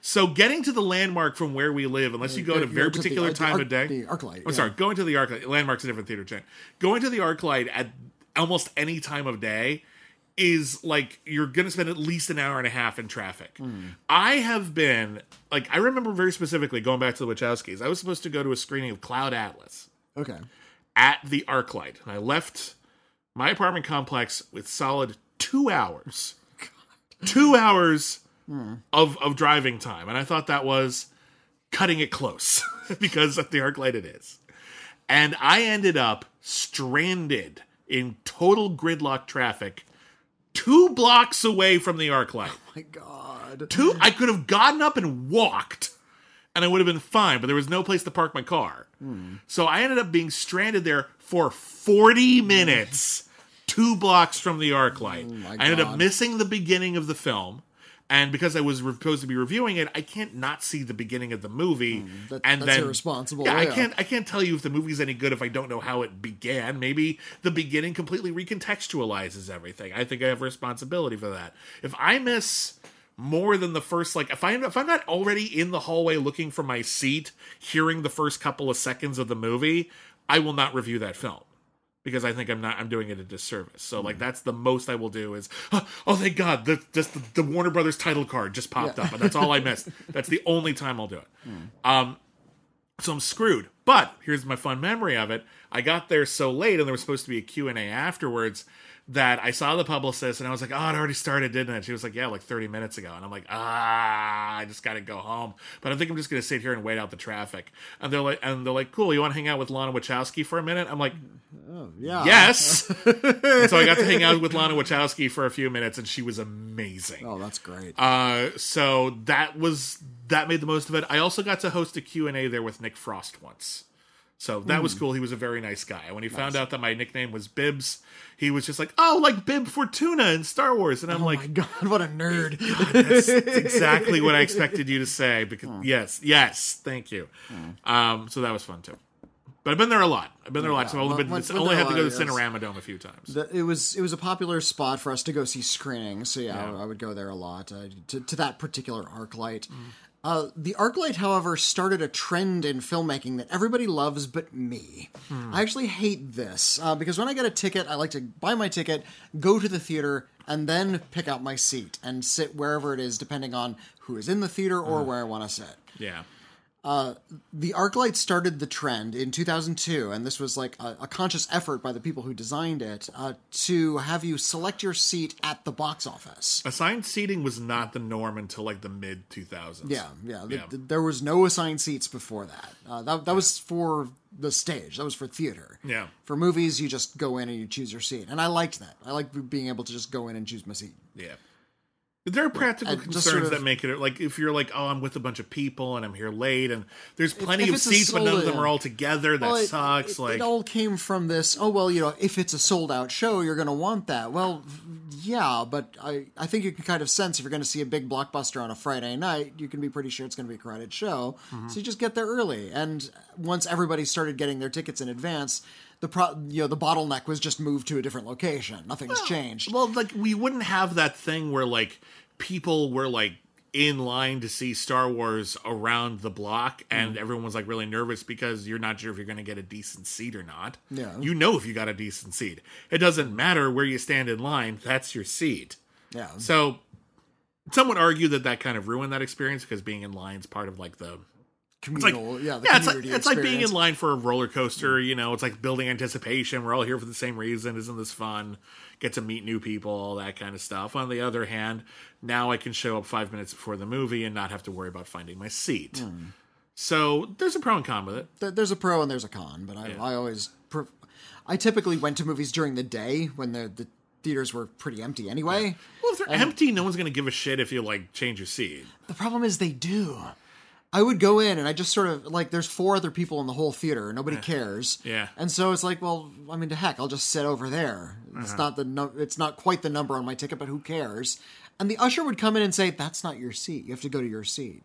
So getting to the landmark from where we live, unless you go at a very the- particular the time Arc- of day. the ArcLight, I'm yeah. sorry, going to the ArcLight. Landmark's a different theater chain. Going to the ArcLight at almost any time of day is like you're going to spend at least an hour and a half in traffic. Hmm. I have been like I remember very specifically going back to the Wachowskis. I was supposed to go to a screening of Cloud Atlas Okay. at the ArcLight, and I left my apartment complex with solid two hours, two hours of of driving time, and I thought that was cutting it close because at the arc light it is, and I ended up stranded in total gridlock traffic, two blocks away from the ArcLight. Oh my God. Two, I could have gotten up and walked, and I would have been fine. But there was no place to park my car, hmm. so I ended up being stranded there for forty minutes, two blocks from the arc light. Oh my I ended up missing the beginning of the film. And because I was supposed to be reviewing it, I can't not see the beginning of the movie. Hmm, that- and that's then irresponsible, Yeah, I can't. I can't tell you if the movie's any good if I don't know how it began. Maybe the beginning completely recontextualizes everything. I think I have responsibility for that. If I miss more than the first, like if I'm if I'm not already in the hallway looking for my seat, hearing the first couple of seconds of the movie, I will not review that film. Because I think I'm not I'm doing it a disservice. So like that's the most I will do is oh, oh thank God the just the, the Warner Brothers title card just popped Yeah. up and that's all I missed. that's the only time I'll do it. Um so I'm screwed. But here's my fun memory of it. I got there so late and there was supposed to be a Q&A afterwards that I saw the publicist and I was like, "Oh, it already started, didn't it?" She was like, "Yeah, like 30 minutes ago." And I'm like, "Ah, I just got to go home." But I think I'm just going to sit here and wait out the traffic. And they're like and they're like, "Cool, you want to hang out with Lana Wachowski for a minute?" I'm like, Yeah. yes. so I got to hang out with Lana Wachowski for a few minutes, and she was amazing. Oh, that's great. Uh, so that was that made the most of it. I also got to host a Q and A there with Nick Frost once. So that Hmm. was cool. He was a very nice guy. When he found out that my nickname was Bibbs, he was just like, "Oh, like Bib Fortuna in Star Wars," and I'm oh like, my god, what a nerd. that's exactly what I expected you to say. Because yes, yes, thank you. Um, so that was fun too. But I've been there a lot. I've been there a lot. So I've only, been, when- when only had to go to yes. Cinerama Dome a few times. The- it was it was a popular spot for us to go see screenings, so yeah, Yeah. I would go there a lot uh, to, to that particular ArcLight. Mm. Uh, the ArcLight, however, started a trend in filmmaking that everybody loves but me. Hmm. I actually hate this uh, because when I get a ticket, I like to buy my ticket, go to the theater, and then pick out my seat and sit wherever it is, depending on who is in the theater or Hmm. where I want to sit. yeah. The ArcLight started the trend in 2002, and this was like a, a conscious effort by the people who designed it uh, to have you select your seat at the box office. Assigned seating was not the norm until like the mid 2000s. Yeah, yeah. Yeah. th- there was no assigned seats before that. Uh, that that was for the stage. That was for theater. Yeah. For movies, you just go in and you choose your seat, and I liked that. I like being able to just go in and choose my seat. Yeah. There are practical concerns sort of- that make it like if you're like, oh, I'm with a bunch of people and I'm here late and there's plenty of seats, but none of them are all together. That Well, it- sucks. It, like, it all came from this. Oh well, you know, if it's a sold out show, you're going to want that. Well, yeah, but I I think you can kind of sense if you're going to see a big blockbuster on a Friday night, you can be pretty sure it's going to be a crowded show. Mm-hmm. So you just get there early. And once everybody started getting their tickets in advance, the pro you know the bottleneck was just moved to a different location. Nothing's changed. well, like we wouldn't have that thing where like people were like in line to see Star Wars around the block Mm. and everyone was like really nervous because you're not sure if you're going to get a decent seat or not. Yeah. You know if you got a decent seat. It doesn't matter where you stand in line, that's your seat. Yeah. So some would argue that that kind of ruined that experience because being in line is part of like the it's like yeah, the yeah, it's like it's like being in line for a roller coaster. You know, it's like building anticipation. We're all here for the same reason. Isn't this fun? Get to meet new people, all that kind of stuff. On the other hand, now I can show up five minutes before the movie and not have to worry about finding my seat. Hmm. So there's a pro and con with it. There's a pro and there's a con, but I, I always, I typically went to movies during the day when the the theaters were pretty empty anyway. Well, if they're empty, no one's gonna give a shit if you like change your seat. The problem is they do. I would go in and I just sort of like there's four other people in the whole theater. Nobody cares. Yeah. And so it's like, well, I mean, to heck, I'll just sit over there. It's Uh-huh. not the no, it's not quite the number on my ticket, but who cares? And the usher would come in and say, "That's not your seat. You have to go to your seat."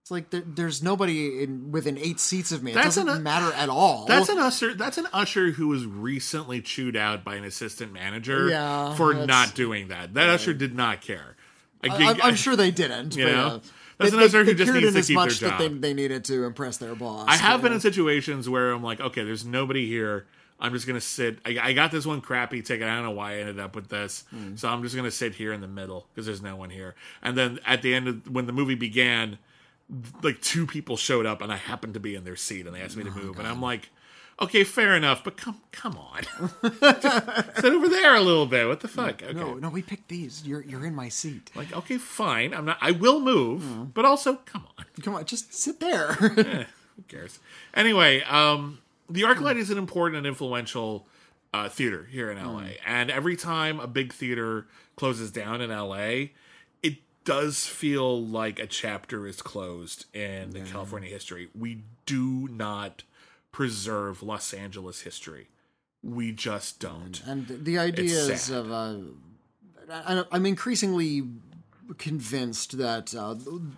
It's like there, there's nobody in within eight seats of me. It That's doesn't an- matter at all. That's an usher. That's an usher who was recently chewed out by an assistant manager Yeah, for not doing that. That usher did not care. I, I'm sure they didn't. You but, know? uh, That's they, an they, who just needs to as keep their much that they, they needed to impress their boss. I have been uh, in situations where I'm like, okay, there's nobody here. I'm just gonna sit. I, I got this one crappy ticket. I don't know why I ended up with this, Hmm. so I'm just gonna sit here in the middle because there's no one here. And then at the end of when the movie began, like two people showed up, and I happened to be in their seat, and they asked me to Oh, move, and I'm like, okay, fair enough, but come come on, sit over there a little bit. What the fuck? Okay. No, no, we picked these. You're you're in my seat. Like, okay, fine. I'm not. I will move, Hmm. but also, come on. Come on, just sit there. Eh, who cares? Anyway, um, the ArcLight is an important and influential uh, theater here in LA, and every time a big theater closes down in LA, it does feel like a chapter is closed in the California history. We do not preserve Los Angeles history. We just don't. and the ideas of uh, I, I'm increasingly convinced that uh,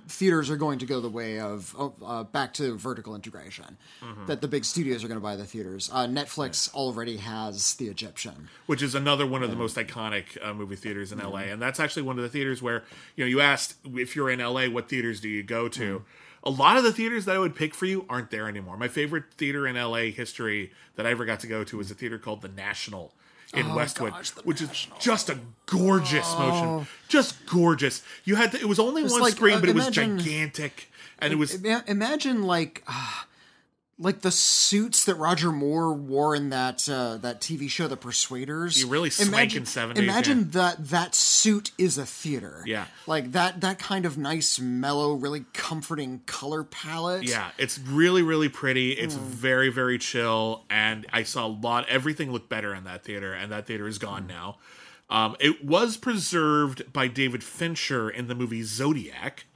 theaters are going to go the way of uh, back to vertical integration. Mm-hmm. That the big studios are going to buy the theaters. Uh, Netflix already has the Egyptian. which is another one of the most iconic uh, movie theaters in LA. And that's actually one of the theaters where, you know, you asked if you're in LA, what theaters do you go to? A lot of the theaters that I would pick for you aren't there anymore. My favorite theater in LA history that I ever got to go to was a theater called the National in Westwood, Oh, gosh, the which National. is just a gorgeous motion, just gorgeous. You had to, it was only one like, screen, uh, but it was gigantic, and it was Imagine like, uh, like the suits that Roger Moore wore in that uh, that TV show, The Persuaders. You really imagine, swanking 70s, Imagine that that suit is a theater. Yeah. like that that kind of nice, mellow, really comforting color palette. Yeah, it's really, really pretty. It's very, very chill, and I saw a lot. Everything looked better in that theater, and that theater is gone now. Um, it was preserved by David Fincher in the movie Zodiac.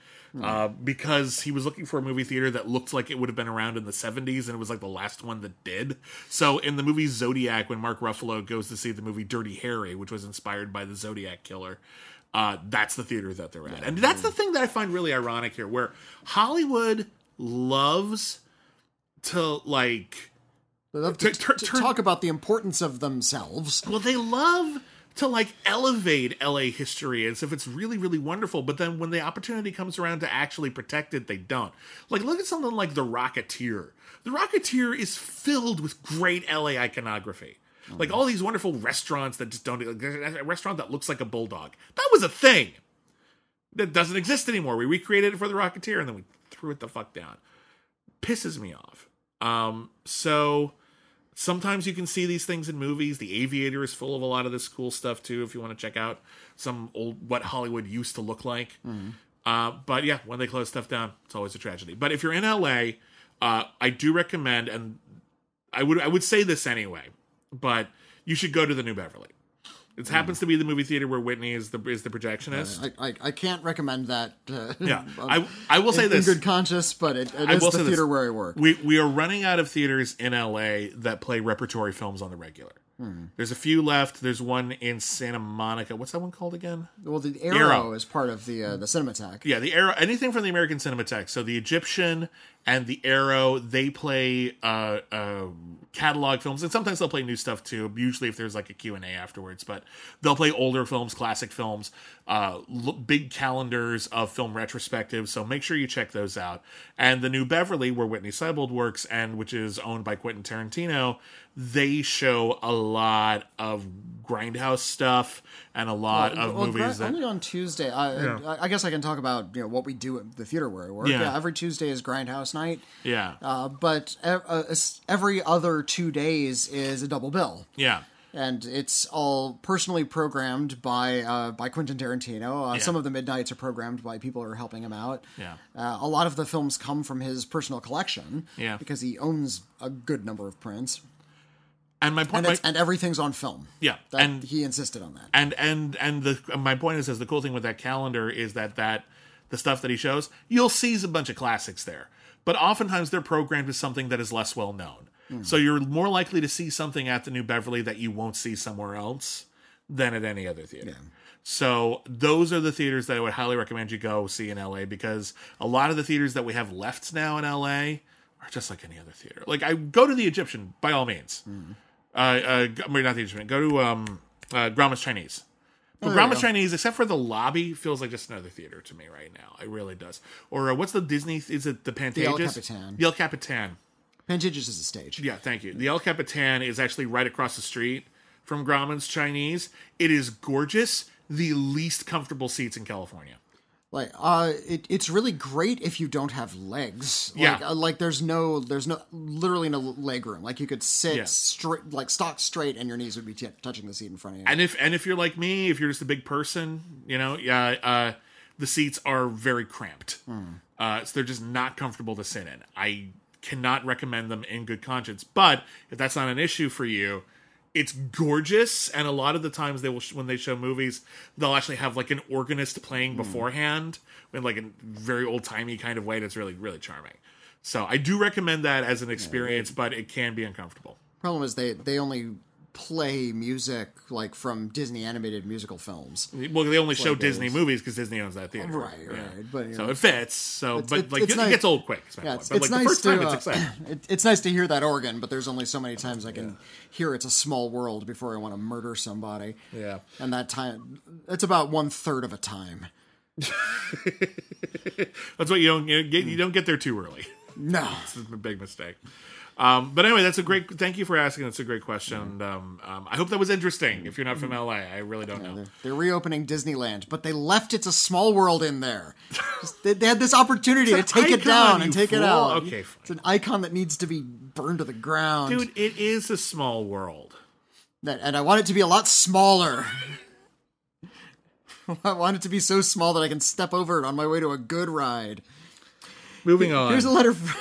Uh, because he was looking for a movie theater that looked like it would have been around in the 70s and it was like the last one that did. So in the movie Zodiac, when Mark Ruffalo goes to see the movie Dirty Harry, which was inspired by the Zodiac Killer, uh, that's the theater that they're at. And that's the thing that I find really ironic here, where Hollywood loves to like They love to, To- to- to talk about the importance of themselves. well they love to like elevate LA history as if it's really really wonderful but then when the opportunity comes around to actually protect it they don't. Like look at something like the Rocketeer. The Rocketeer is filled with great LA iconography. Like all these wonderful restaurants that just don't like, a restaurant that looks like a bulldog. That was a thing that doesn't exist anymore. We recreated it for the Rocketeer and then we threw it the fuck down. Pisses me off. Um so sometimes you can see these things in movies. The Aviator is full of a lot of this cool stuff too. If you want to check out some old what Hollywood used to look like, uh, but yeah, when they close stuff down, it's always a tragedy. But if you're in LA, uh, I do recommend, and I would I would say this anyway, but you should go to the New Beverly. It happens to be the movie theater where Whitney is the is the projectionist. I, I, I can't recommend that. Uh, yeah, I I will say in, this. in good conscience, but it, it is the say this. theater where I work. We we are running out of theaters in LA that play repertory films on the regular. Hmm. There's a few left. There's one in Santa Monica. What's that one called again? Well, the Arrow, Arrow. is part of the uh, the Cinematheque. Yeah, the Arrow. Anything from the American Cinematheque. So the Egyptian and the Arrow, they play uh, uh, catalog films, and sometimes they'll play new stuff too. Usually, if there's like a Q and A afterwards, but they'll play older films, classic films, uh, l- big calendars of film retrospectives. So make sure you check those out. And the New Beverly, where Whitney Seibold works, and which is owned by Quentin Tarantino, they show a lot of grindhouse stuff and a lot of well, movies Grind- that. only on Tuesday. I, I, I guess I can talk about you know what we do at the theater where I work. Yeah. every Tuesday is Grindhouse night, yeah, uh, but uh, every other two days is a double bill. yeah. and it's all personally programmed by uh, by Quentin Tarantino. Uh, Yeah. Some of the midnights are programmed by people who are helping him out. Yeah. Uh, a lot of the films come from his personal collection. Yeah. because he owns a good number of prints, And my point, and my, and everything's on film. yeah, That, and he insisted on that. and and and the my point is, is the cool thing with that calendar is that that the stuff that he shows, you'll see a bunch of classics there, but oftentimes they're programmed as something that is less well known. Hmm. So you're more likely to see something at the New Beverly that you won't see somewhere else than at any other theater. So those are the theaters that I would highly recommend you go see in LA because a lot of the theaters that we have left now in LA are just like any other theater. Like I go to the Egyptian by all means. Hmm. Uh, uh, mean, not the Egyptian. Go to um, uh, Grauman's Chinese. But Oh, there you Grauman's go. Chinese, except for the lobby, feels like just another theater to me right now. It really does. Or uh, what's the Disney? Is it the Pantages? The El Capitan. The El Capitan. Pantages is a stage. Yeah, thank you. The El Capitan is actually right across the street from Grauman's Chinese. It is gorgeous. The least comfortable seats in California. Like, uh, it, it's really great if you don't have legs. Like, Yeah. uh, like there's no, there's no, literally no leg room. Like you could sit Yeah. straight, like stock straight, and your knees would be t- touching the seat in front of you. And if and if you're like me, if you're just a big person, you know, yeah, uh, the seats are very cramped. Uh, so they're just not comfortable to sit in. I cannot recommend them in good conscience. But if that's not an issue for you, it's gorgeous. And a lot of the times they will, sh- when they show movies, they'll actually have like an organist playing hmm. beforehand in like a very old timey kind of way. That's really really charming. So I do recommend that as an experience, but it can be uncomfortable. Problem is they they only play music like from Disney animated musical films. Well, they only show like Disney those. movies because Disney owns that theater, Right, right, but, you so it fits. So, but it- like it's it, nice- gets old quick. Yeah, it's, but it's like nice the first to time, uh, it's exciting. it's nice to hear that organ, but there's only so many times I can hear it's a small world before I want to murder somebody. Yeah. and that time it's about one third of a time. That's what you don't you get. You don't get there too early. No. It's a big mistake. Um, but anyway, that's a great. Thank you for asking. That's a great question. And, um, um, I hope that was interesting. If you're not from LA, I really don't know. They're, they're reopening Disneyland, but they left It's a Small World in there. Just- they, they had this opportunity to take an it down and take it out. Okay, fine. It's an icon that needs to be burned to the ground. Dude, it is a small world. That- and I want it to be a lot smaller. I want it to be so small that I can step over it on my way to a good ride. Moving on. Here's a letter. From,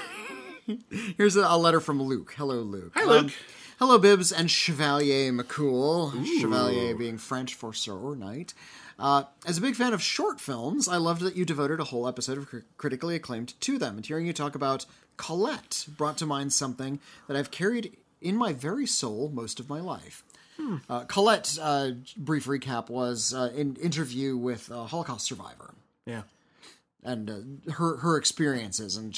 here's a, a letter from Luke. Hello, Luke. Um, Hi, Luke. hello, Bibbs and Chevalier McCool. Chevalier being French for sir or knight. Uh, as a big fan of short films, I loved that you devoted a whole episode of cri- critically acclaimed to them. And hearing you talk about Colette brought to mind something that I've carried in my very soul most of my life. Uh, Colette, uh, brief recap, was uh, an interview with a Holocaust survivor yeah. And uh, her her experiences and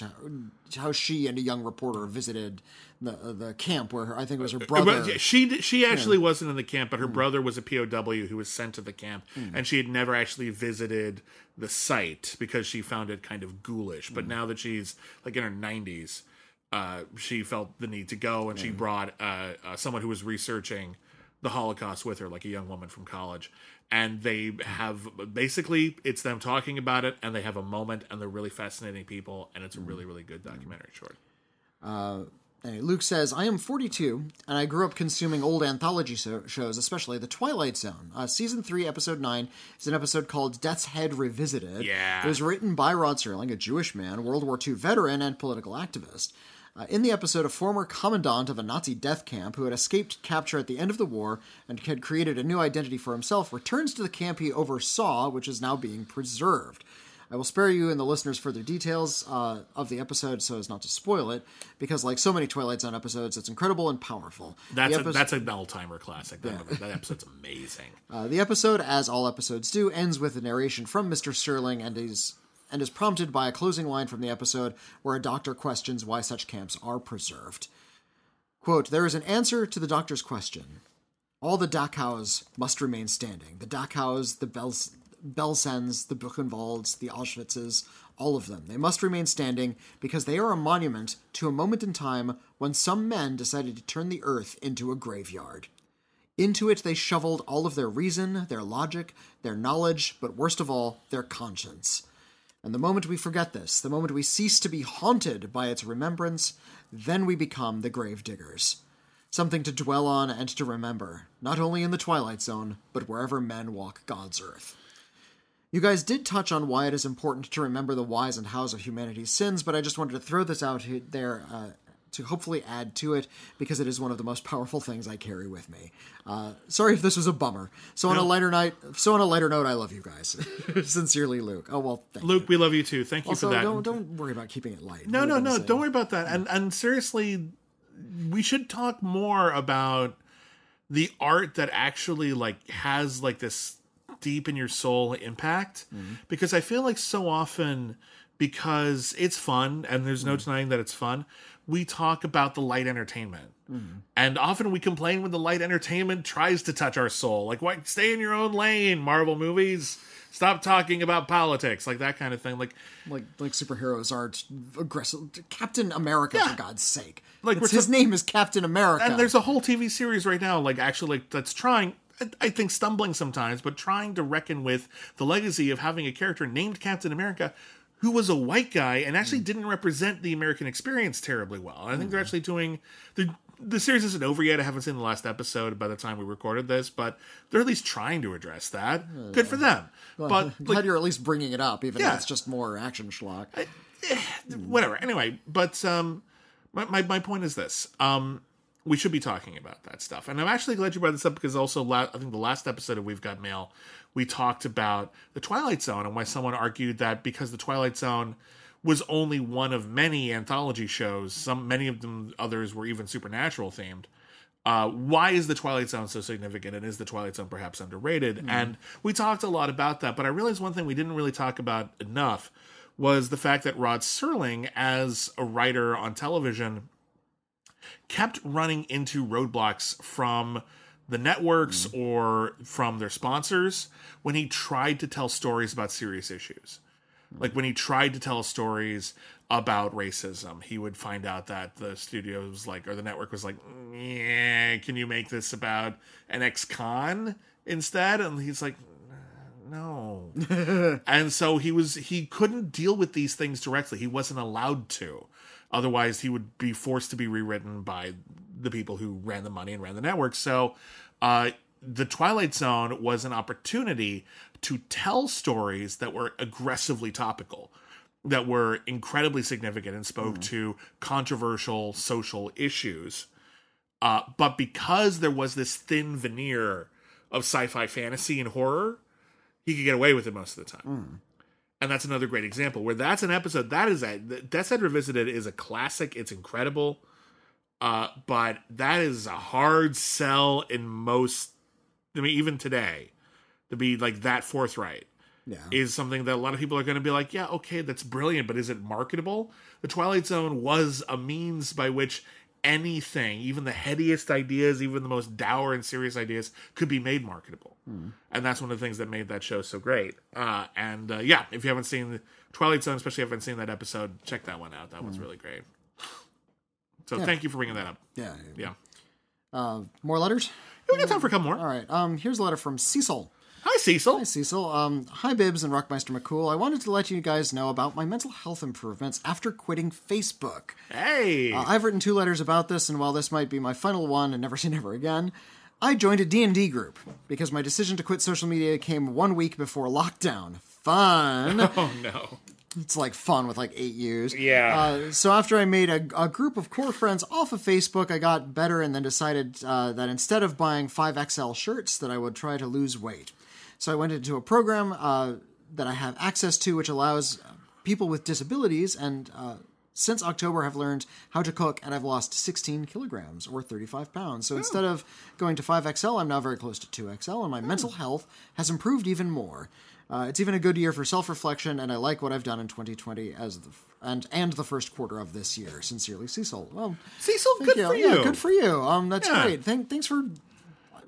how, she and a young reporter visited the the camp where her, I think it was her brother. But she she actually wasn't in the camp, but her brother was a POW who was sent to the camp, and she had never actually visited the site because she found it kind of ghoulish. But now that she's like in her nineties, uh, she felt the need to go, and she brought uh, uh, someone who was researching the Holocaust with her, like a young woman from college. And they have basically it's them talking about it, and they have a moment, and they're really fascinating people, and it's a really really good documentary short. Uh, Anyway, Luke says, I am 42, and I grew up consuming old anthology so- shows, especially The Twilight Zone. Uh, season 3, Episode 9 is an episode called Death's Head Revisited. Yeah. It was written by Rod Serling, a Jewish man, World War II veteran, and political activist. Uh, in the episode, a former commandant of a Nazi death camp who had escaped capture at the end of the war and had created a new identity for himself returns to the camp he oversaw, which is now being preserved. I will spare you and the listeners further details uh, of the episode so as not to spoil it, because like so many Twilight Zone episodes, it's incredible and powerful. That's the a, epi- that's an all timer classic. That, that episode's amazing. uh, the episode, as all episodes do, ends with a narration from Mr. Serling and is and is prompted by a closing line from the episode where a doctor questions why such camps are preserved. Quote, there is an answer to the doctor's question. All the Dachau's must remain standing. The Dachau's, the Bels- Belsens, the Buchenwalds, the Auschwitzes, all of them. They must remain standing because they are a monument to a moment in time when some men decided to turn the earth into a graveyard. Into it they shoveled all of their reason, their logic, their knowledge, but worst of all, their conscience. And the moment we forget this, the moment we cease to be haunted by its remembrance, then we become the grave diggers. Something to dwell on and to remember, not only in the Twilight Zone, but wherever men walk God's earth. You guys did touch on why it is important to remember the whys and hows of humanity's sins, but I just wanted to throw this out there uh, to hopefully add to it because it is one of the most powerful things I carry with me. Uh, sorry if this was a bummer. So on a lighter night, so on a lighter note, I love you guys. Sincerely, Luke. Oh well, thank Luke, you. we love you too. Thank you for that. don't don't worry about keeping it light. no, no, no. Don't worry about that. And and seriously, we should talk more about the art that actually like has like this deep in your soul impact because I feel like so often because it's fun and there's no denying that it's fun, we talk about the light entertainment. Mm-hmm. And often we complain when the light entertainment tries to touch our soul. Like, why stay in your own lane, Marvel movies? Stop talking about politics, like that kind of thing. Like, like like superheroes aren't aggressive. Captain America, Yeah. for God's sake. Like, his ta- name is Captain America. and there's a whole TV series right now, like actually, like that's trying. I think stumbling sometimes, but trying to reckon with the legacy of having a character named Captain America, who was a white guy and actually didn't represent the American experience terribly well. I think they're actually doing the the series isn't over yet. I haven't seen the last episode by the time we recorded this, but they're at least trying to address that. Good for them. But glad like, you're at least bringing it up, even Yeah. though it's just more action schlock. whatever. Anyway, but um, my, my my point is this: um, we should be talking about that stuff, and I'm actually glad you brought this up because also la- I think the last episode of We've Got Mail, we talked about the Twilight Zone and why someone argued that because the Twilight Zone was only one of many anthology shows, some many of them others were even supernatural themed. Uh, why is the Twilight Zone so significant, and is the Twilight Zone perhaps underrated? And we talked a lot about that, but I realized one thing we didn't really talk about enough was the fact that Rod Serling, as a writer on television, kept running into roadblocks from the networks mm-hmm. or from their sponsors when he tried to tell stories about serious issues. Mm-hmm. Like when he tried to tell stories about racism, he would find out that the studio was like, or the network was like, yeah, can you make this about an ex-con instead? And he's like, no. and so he was he couldn't deal with these things directly. He wasn't allowed to. Otherwise, he would be forced to be rewritten by the people who ran the money and ran the network. So, uh, the Twilight Zone was an opportunity to tell stories that were aggressively topical, that were incredibly significant and spoke to controversial social issues. Uh, but because there was this thin veneer of sci-fi fantasy and horror, he could get away with it most of the time. And that's another great example where that's an episode that is a Death's Head Revisited is a classic. It's incredible. Uh, but that is a hard sell in most I mean, even today, to be like that forthright Yeah. is something that a lot of people are going to be like, yeah, okay, that's brilliant, but is it marketable? The Twilight Zone was a means by which anything, even the headiest ideas, even the most dour and serious ideas, could be made marketable. And that's one of the things that made that show so great. Uh, and uh, yeah, if you haven't seen the Twilight Zone, especially if you haven't seen that episode, check that one out. That one's really great. So thank you for bringing that up. yeah. Yeah. Uh, more letters? We got time for a couple more. All right. Um, here's a letter from Cecil. Hi, Cecil. Hi, Cecil. Um, hi, Bibbs and Rockmeister McCool. I wanted to let you guys know about my mental health improvements after quitting Facebook. Hey. Uh, I've written two letters about this, and while this might be my final one and never say never again, I joined a D&D group because my decision to quit social media came one week before lockdown. Fun. oh, no. It's like fun with like eight years. Yeah. Uh, so after I made a, a group of core friends off of Facebook, I got better and then decided uh, that instead of buying 5XL shirts, that I would try to lose weight. So I went into a program uh, that I have access to, which allows people with disabilities and uh, since October I have learned how to cook and I've lost 16 kilograms or 35 pounds. So instead of going to 5XL, I'm now very close to 2XL and my mental health has improved even more. Uh, it's even a good year for self-reflection, and I like what I've done in 2020 as the and and the first quarter of this year. Sincerely, Cecil. Well, Cecil, good for you. Yeah, good for you. Um, that's Yeah. great. Thank, thanks for.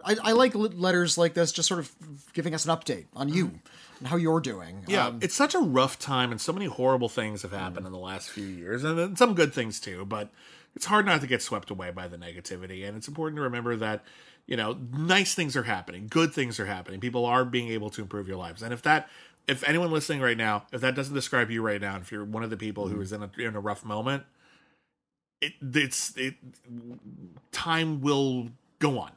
I, I like letters like this, just sort of giving us an update on you and how you're doing. Yeah, Um, it's such a rough time, and so many horrible things have happened in the last few years, and then some good things too. But it's hard not to get swept away by the negativity, and it's important to remember that you know nice things are happening, good things are happening. People are being able to improve your lives, and if that, if anyone listening right now, if that doesn't describe you right now, if you're one of the people who is in a in a rough moment, it it's it time will go on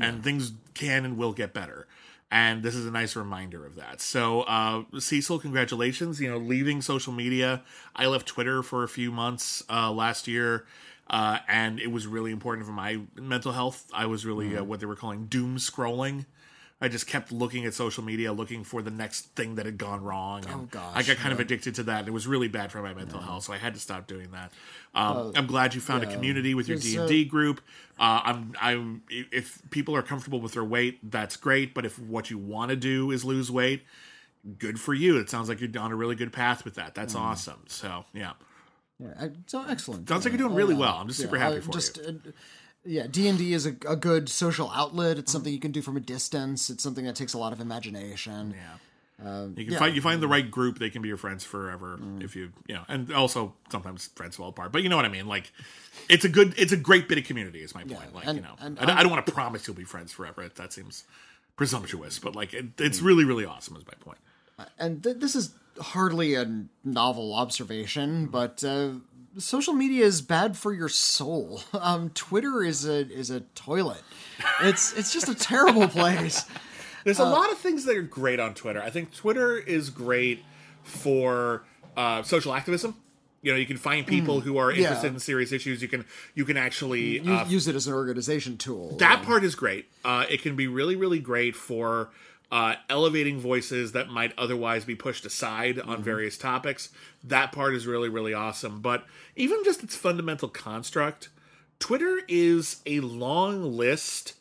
and things can and will get better and this is a nice reminder of that. So uh cecil congratulations you know leaving social media. I left twitter for a few months uh last year uh and it was really important for my mental health i was really uh, what they were calling doom scrolling I just kept looking at social media, looking for the next thing that had gone wrong. Oh, gosh, I got kind of addicted to that. It was really bad for my mental health, so I had to stop doing that. Um, I'm glad you found a community with your D uh, and D group. Uh, I'm, I'm. If people are comfortable with their weight, that's great. But if what you want to do is lose weight, good for you. It sounds like you're on a really good path with that. Mm. That's awesome. So yeah, yeah, so excellent. sounds like you're doing really well. I'm just super happy uh, for just, you. uh, yeah, D and D is a, a good social outlet. It's something you can do from a distance. It's something that takes a lot of imagination. Yeah. you can yeah. find you find the right group, they can be your friends forever. Mm. If you you know, and also sometimes friends fall apart. But you know what I mean. Like, it's a good, it's a great bit of community. Is my point. like and- you know, and I, don't- I don't want to promise you'll be friends forever. That seems presumptuous. But like, it, it's really really awesome. Is my point. and th- this is hardly a novel observation, but uh, social media is bad for your soul. Um, Twitter is a is a toilet. It's it's just a terrible place. There's a lot of things that are great on Twitter. I think Twitter is great for uh, social activism. You know, you can find people who are interested yeah. in serious issues. You can you can actually You uh, use it as an organization tool. that part is great. Uh, it can be really, really great for uh, elevating voices that might otherwise be pushed aside on various topics. That part is really, really awesome. But even just its fundamental construct, Twitter is a long list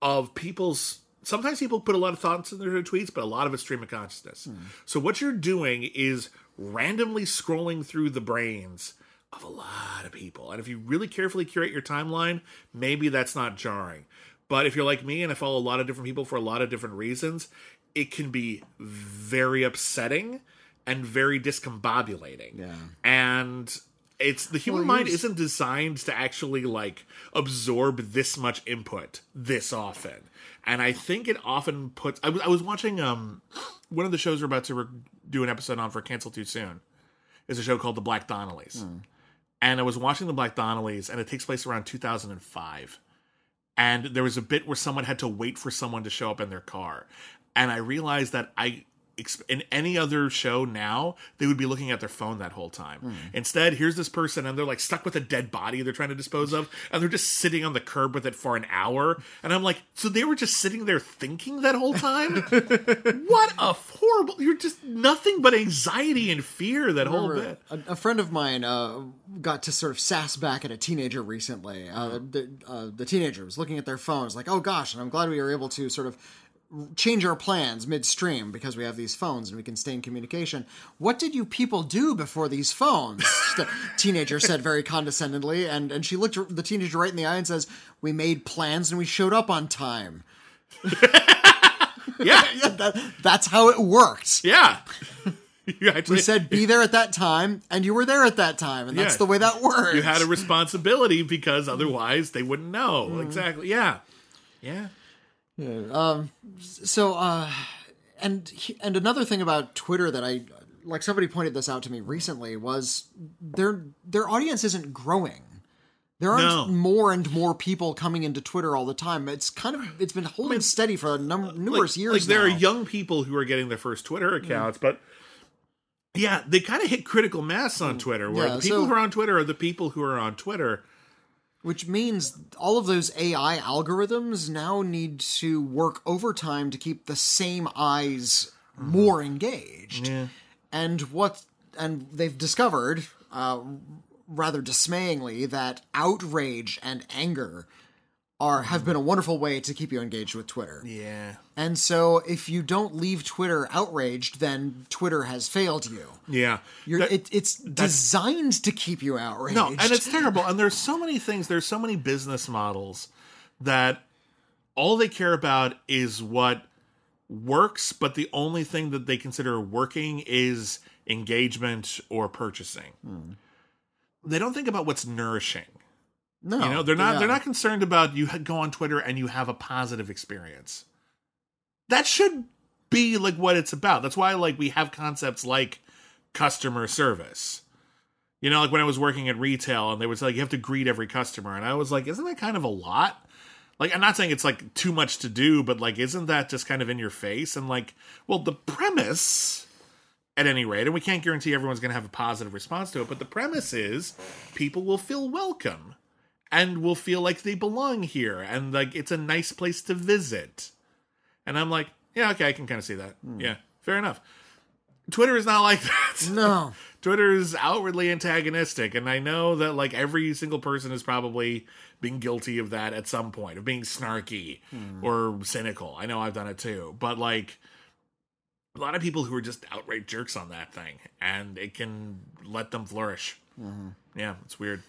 of people's. Sometimes people put a lot of thoughts in their tweets, but a lot of it's stream of consciousness. So what you're doing is randomly scrolling through the brains of a lot of people. And if you really carefully curate your timeline, maybe that's not jarring. But if you're like me and I follow a lot of different people for a lot of different reasons, it can be very upsetting and very discombobulating. Yeah. And it's the human Well, mind here's- isn't designed to actually like absorb this much input this often. And I think it often puts I was, I was watching um one of the shows we're about to re- do an episode on for Canceled Too Soon is a show called The Black Donnellys. And I was watching The Black Donnellys and it takes place around 2005 and there was a bit where someone had to wait for someone to show up in their car. And i realized that i in any other show now they would be looking at their phone that whole time instead here's this person and they're like stuck with a dead body they're trying to dispose of and they're just sitting on the curb with it for an hour and i'm like so they were just sitting there thinking that whole time what a horrible you're just nothing but anxiety and fear that whole bit A, a friend of mine uh, got to sort of sass back at a teenager recently. Uh, the, uh, the teenager was looking at their phones, like, "Oh gosh!" And I'm glad we were able to sort of change our plans midstream because we have these phones and we can stay in communication. What did you people do before these phones? the teenager said very condescendingly, and and she looked the teenager right in the eye and says, "We made plans and we showed up on time." yeah Yeah, that, that's how it worked. yeah We said be there at that time, and you were there at that time, and that's Yeah. the way that works. you had a responsibility because otherwise they wouldn't know Mm. exactly yeah yeah so uh and and another thing about twitter that i like somebody pointed this out to me recently was their their audience isn't growing there aren't No. more and more people coming into twitter all the time it's kind of it's been holding steady for a num- numerous years like there now. are young people who are getting their first twitter accounts but yeah they kind of hit critical mass on twitter where Mm. Yeah, the people so- who are on twitter are the people who are on twitter which means all of those ai algorithms now need to work overtime to keep the same eyes more engaged. Yeah. And what and they've discovered uh, rather dismayingly that outrage and anger are have been a wonderful way to keep you engaged with Twitter. yeah And so if you don't leave Twitter outraged, then Twitter has failed you. yeah You're, That- it, it's designed to keep you outraged. No, and it's terrible. And there's so many things, there's so many business models that all they care about is what works, but the only thing that they consider working is engagement or purchasing. Hmm. They don't think about what's nourishing. No, You know, they're not yeah. they're not concerned about you go on Twitter and you have a positive experience. That should be like what it's about. That's why like we have concepts like customer service. You know, like when I was working at retail and they was like you have to greet every customer and I was like, isn't that kind of a lot? Like I'm not saying it's like too much to do, but like isn't that just kind of in your face and like well the premise at any rate, and we can't guarantee everyone's going to have a positive response to it, but the premise is people will feel welcome and will feel like they belong here and like it's a nice place to visit. And I'm like, yeah, okay, I can kind of see that. Hmm. Yeah, fair enough. Twitter is not like that. No. Twitter is outwardly antagonistic, and I know that like every single person has probably been guilty of that at some point, of being snarky hmm. or cynical. I know I've done it too, but like a lot of people who are just outright jerks on that thing, and it can let them flourish. Mm-hmm. Yeah, it's weird.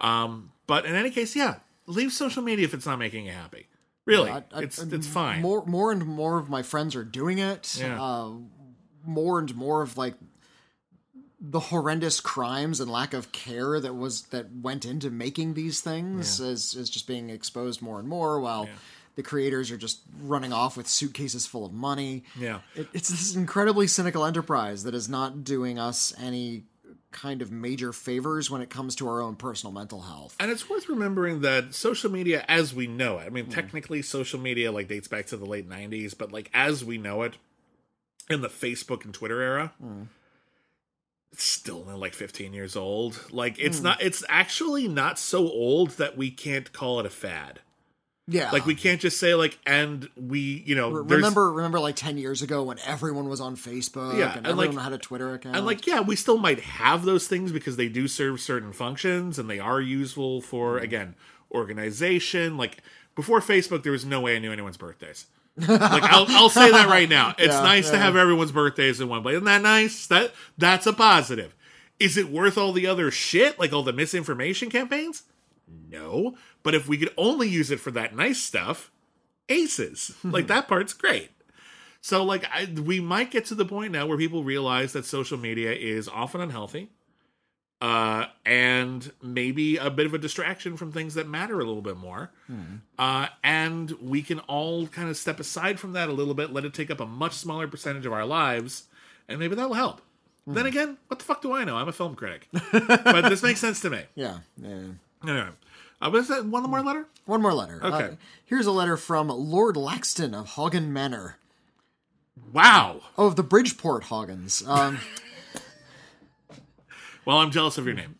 Um, but in any case, yeah, leave social media if it's not making you happy. Really, I- I- it's it's fine. More, more and more of my friends are doing it. Yeah. Uh, more and more of like the horrendous crimes and lack of care that was that went into making these things is is just being exposed more and more. While the creators are just running off with suitcases full of money. yeah, It, it's this incredibly cynical enterprise that is not doing us any kind of major favors when it comes to our own personal mental health. And it's worth remembering that social media as we know it, I mean, mm. technically social media like dates back to the late 90s, but like as we know it in the Facebook and Twitter era, mm. it's still like 15 years old. Like it's mm. not it's actually not so old that we can't call it a fad. Yeah, Like we can't just say like and we, you know, Re- remember remember like 10 years ago when everyone was on Facebook Yeah, and, and, like- had a Twitter account. And like, yeah, we still might have those things because they do serve certain functions and they are useful for mm-hmm. again organization. Like before Facebook, there was no way I knew anyone's birthdays. like I'll, I'll say that right now. It's Yeah, nice to have everyone's birthdays in one place. Isn't that nice? That that's a positive. Is it worth all the other shit, like all the misinformation campaigns? No. But if we could only use it for that nice stuff, aces. like that part's great. So like I, we might get to the point now where people realize that social media is often unhealthy. Uh, and maybe a bit of a distraction from things that matter a little bit more. Uh, and we can all kind of step aside from that a little bit, let it take up a much smaller percentage of our lives, and maybe that'll help. Then again, what the fuck do I know? I'm a film critic. but this makes sense to me. Yeah. yeah. Anyway, uh, was that one more letter? One more letter. Okay. Uh, here's a letter from Lord Laxton of Hagen Manor. Wow. Oh, of the Bridgeport Hoggins. Um, Well, I'm jealous of your name.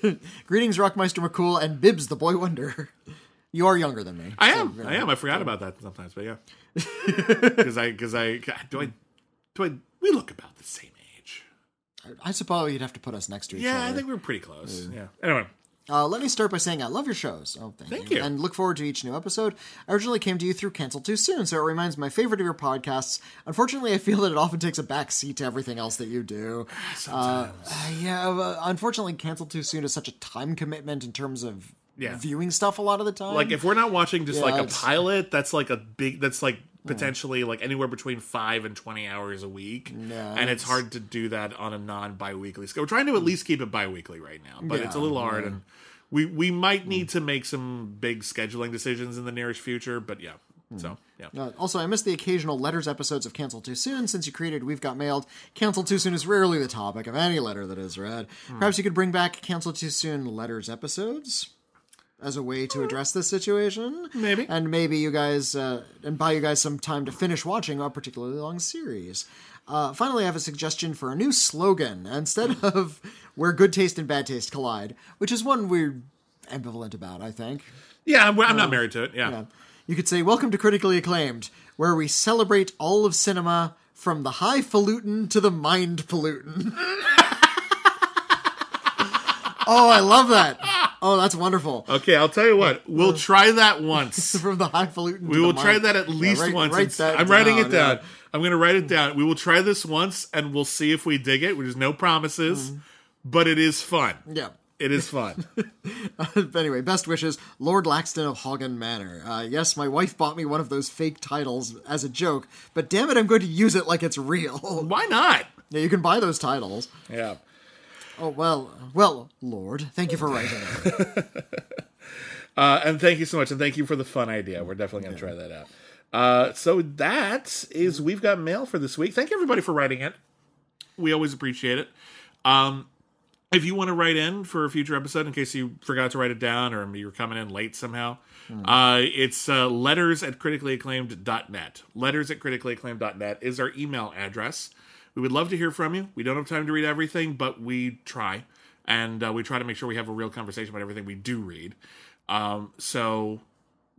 greetings, Rockmeister McCool and Bibbs the Boy Wonder. You are younger than me. I so, am. yeah. I am. I forgot about that sometimes, but yeah. Because I, because I, do I, do I, we look about the same age. I suppose you'd have to put us next to each Yeah, other. Yeah, I think we're pretty close. Yeah. Anyway, Uh, let me start by saying I love your shows. Oh, thank, Thank you. you. And look forward to each new episode. I originally came to you through Canceled Too Soon, so it reminds me my favorite of your podcasts. Unfortunately, I feel that it often takes a back seat to everything else that you do. Uh, yeah, unfortunately, Canceled Too Soon is such a time commitment in terms of Yeah. viewing stuff a lot of the time. like if we're not watching just Yeah, like a pilot, that's like a big. That's like potentially like anywhere between five and twenty hours a week. Yeah, and it's hard to do that on a non bi-weekly scale. We're trying to at least keep it bi-weekly right now, but it's a Yeah, little hard and. We, we might need to make some big scheduling decisions in the nearest future, but yeah. So yeah, Uh, also, I missed the occasional letters episodes of Canceled Too Soon. Since you created We've Got Mailed, Canceled Too Soon is rarely the topic of any letter that is read. Hmm. Perhaps you could bring back Canceled Too Soon letters episodes as a way to address this situation. Maybe. And maybe you guys, uh, and buy you guys some time to finish watching a particularly long series. Uh, finally, I have a suggestion for a new slogan. Instead of where good taste and bad taste collide, which is one we're ambivalent about, I think. yeah. I'm, I'm not married to it. Yeah. Yeah. You could say, Welcome to Critically Acclaimed, where we celebrate all of cinema from the highfalutin to the mind pollutant. oh, I love that. Oh, that's wonderful. Okay, I'll tell you what. We'll try that once. From the highfalutin We to will try that at least write- once. write It's- that I'm writing it down, down. I'm going to write it down. We will try this once, and we'll see if we dig it. There's no promises, but it is fun. Yeah. It is fun. But anyway, best wishes, Lord Laxton of Hagen Manor. Uh, yes, my wife bought me one of those fake titles as a joke, but damn it, I'm going to use it like it's real. Why not? yeah, you can buy those titles. Yeah. Oh well, well, Lord, thank you for writing. Uh, and thank you so much, and thank you for the fun idea. We're definitely going to try that out. Uh, so that is we've got mail for this week. Thank you everybody for writing it. We always appreciate it. Um, if you want to write in for a future episode, in case you forgot to write it down or you're coming in late somehow, uh, it's uh, letters at criticallyacclaimed.net. Letters at criticallyacclaimed.net is our email address. We would love to hear from you. We don't have time to read everything, but we try. And uh, we try to make sure we have a real conversation about everything we do read. Um, so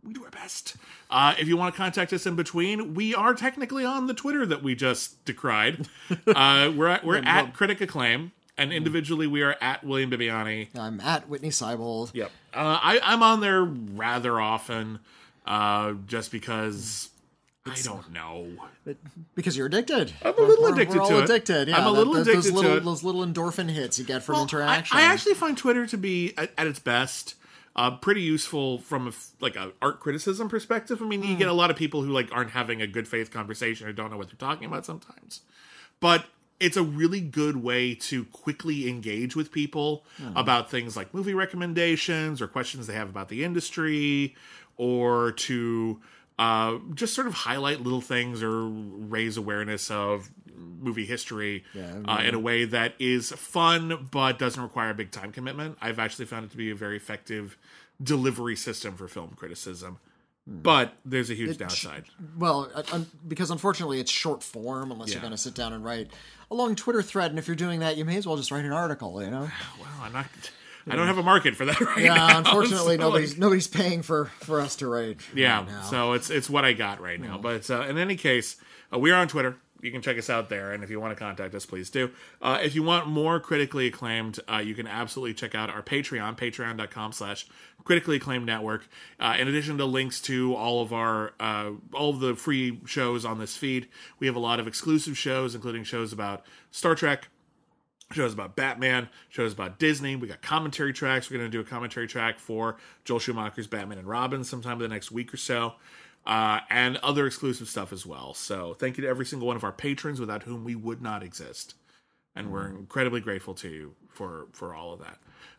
we do our best. Uh, if you want to contact us in between, we are technically on the Twitter that we just decried. uh, we're at, we're at Critic Acclaim, and individually we are at William Bibbiani. I'm at Witney Seibold. Yep. Uh, I, I'm on there rather often, uh, just because I don't know. Because you're addicted. I'm a little We're- addicted we're all to it. addicted. Yeah, I'm a little those addicted to little, it. Those little endorphin hits you get from Well, interaction. I actually find Twitter to be at, at its best. Uh, pretty useful from a, like a art criticism perspective. I mean, you get a lot of people who like aren't having a good faith conversation or don't know what they're talking about sometimes. But it's a really good way to quickly engage with people about things like movie recommendations or questions they have about the industry, or to uh, just sort of highlight little things or raise awareness of movie history uh, in a way that is fun but doesn't require a big time commitment. I've actually found it to be a very effective delivery system for film criticism. But there's a huge downside. well, un- because unfortunately it's short form unless you're going to sit down and write a long Twitter thread. And if you're doing that, you may as well just write an article. You know. Well, I'm not. I don't have a market for that right Yeah, now. unfortunately, so, nobody's nobody's paying for for us to write. yeah, right so it's it's what I got right now. But uh, in any case, uh, we are on Twitter. You can check us out there, and if you want to contact us, please do. Uh, if you want more critically acclaimed, uh, you can absolutely check out our Patreon, patreon.com slash critically acclaimed network. Uh, in addition to links to all of our uh, all of the free shows on this feed, we have a lot of exclusive shows, including shows about Star Trek, shows about Batman, shows about Disney. We got commentary tracks. We're going to do a commentary track for Joel Schumacher's Batman and Robin sometime in the next week or so. uh, and other exclusive stuff as well. So thank you to every single one of our patrons, without whom we would not exist, and we're incredibly grateful to you for for all of that.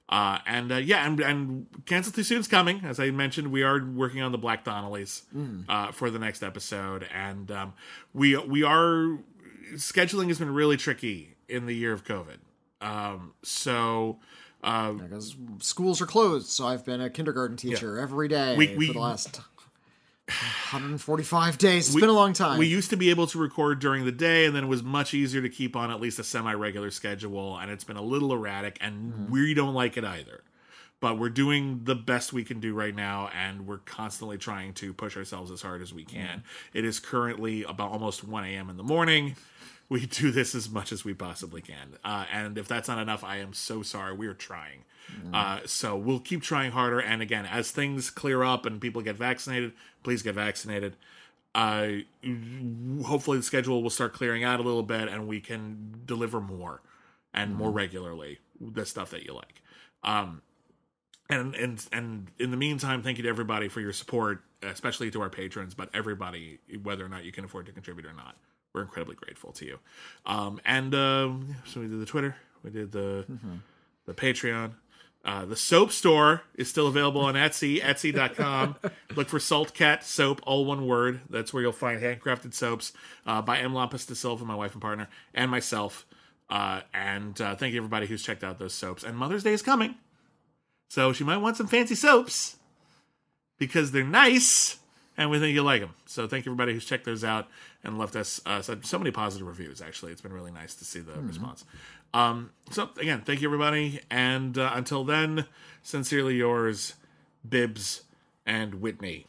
Uh, and uh, yeah, and, and canceled too soon's coming. As I mentioned, we are working on the Black Donnellys uh, for the next episode, and um, we we are scheduling has been really tricky in the year of COVID. Um, so uh, because schools are closed, so I've been a kindergarten teacher every day We- we- for the last 145 days. It's been a long time. We used to be able to record during the day, and then it was much easier to keep on at least a semi regular schedule, and it's been a little erratic, and Mm-hmm. we don't like it either. But we're doing the best we can do right now, and we're constantly trying to push ourselves as hard as we can. Mm-hmm. It is currently about almost 1 a.m. in the morning. We do this as much as we possibly can. Uh, and if that's not enough, I am so sorry. We are trying. Mm-hmm. Uh, so we'll keep trying harder. And again, as things clear up and people get vaccinated, please get vaccinated. Uh, hopefully the schedule will start clearing out a little bit and we can deliver more and more regularly the stuff that you like. Um, and and and in the meantime, thank you to everybody for your support, especially to our patrons, but everybody, whether or not you can afford to contribute or not, we're incredibly grateful to you. Um, and um, so we did the Twitter, we did the the Patreon. Uh, the soap store is still available on Etsy, Etsy.com. Look for Salt Cat Soap, all one word. That's where you'll find handcrafted soaps uh, by M. Lampas de Silva, my wife and partner, and myself. Uh, and uh, thank you everybody who's checked out those soaps. And Mother's Day is coming, so she might want some fancy soaps because they're nice and we think you'll like them. So thank you everybody who's checked those out and left us uh, so, so many positive reviews. Actually, it's been really nice to see the response. Um, so again, thank you everybody, and uh, until then, sincerely yours, Bibbs and Witney.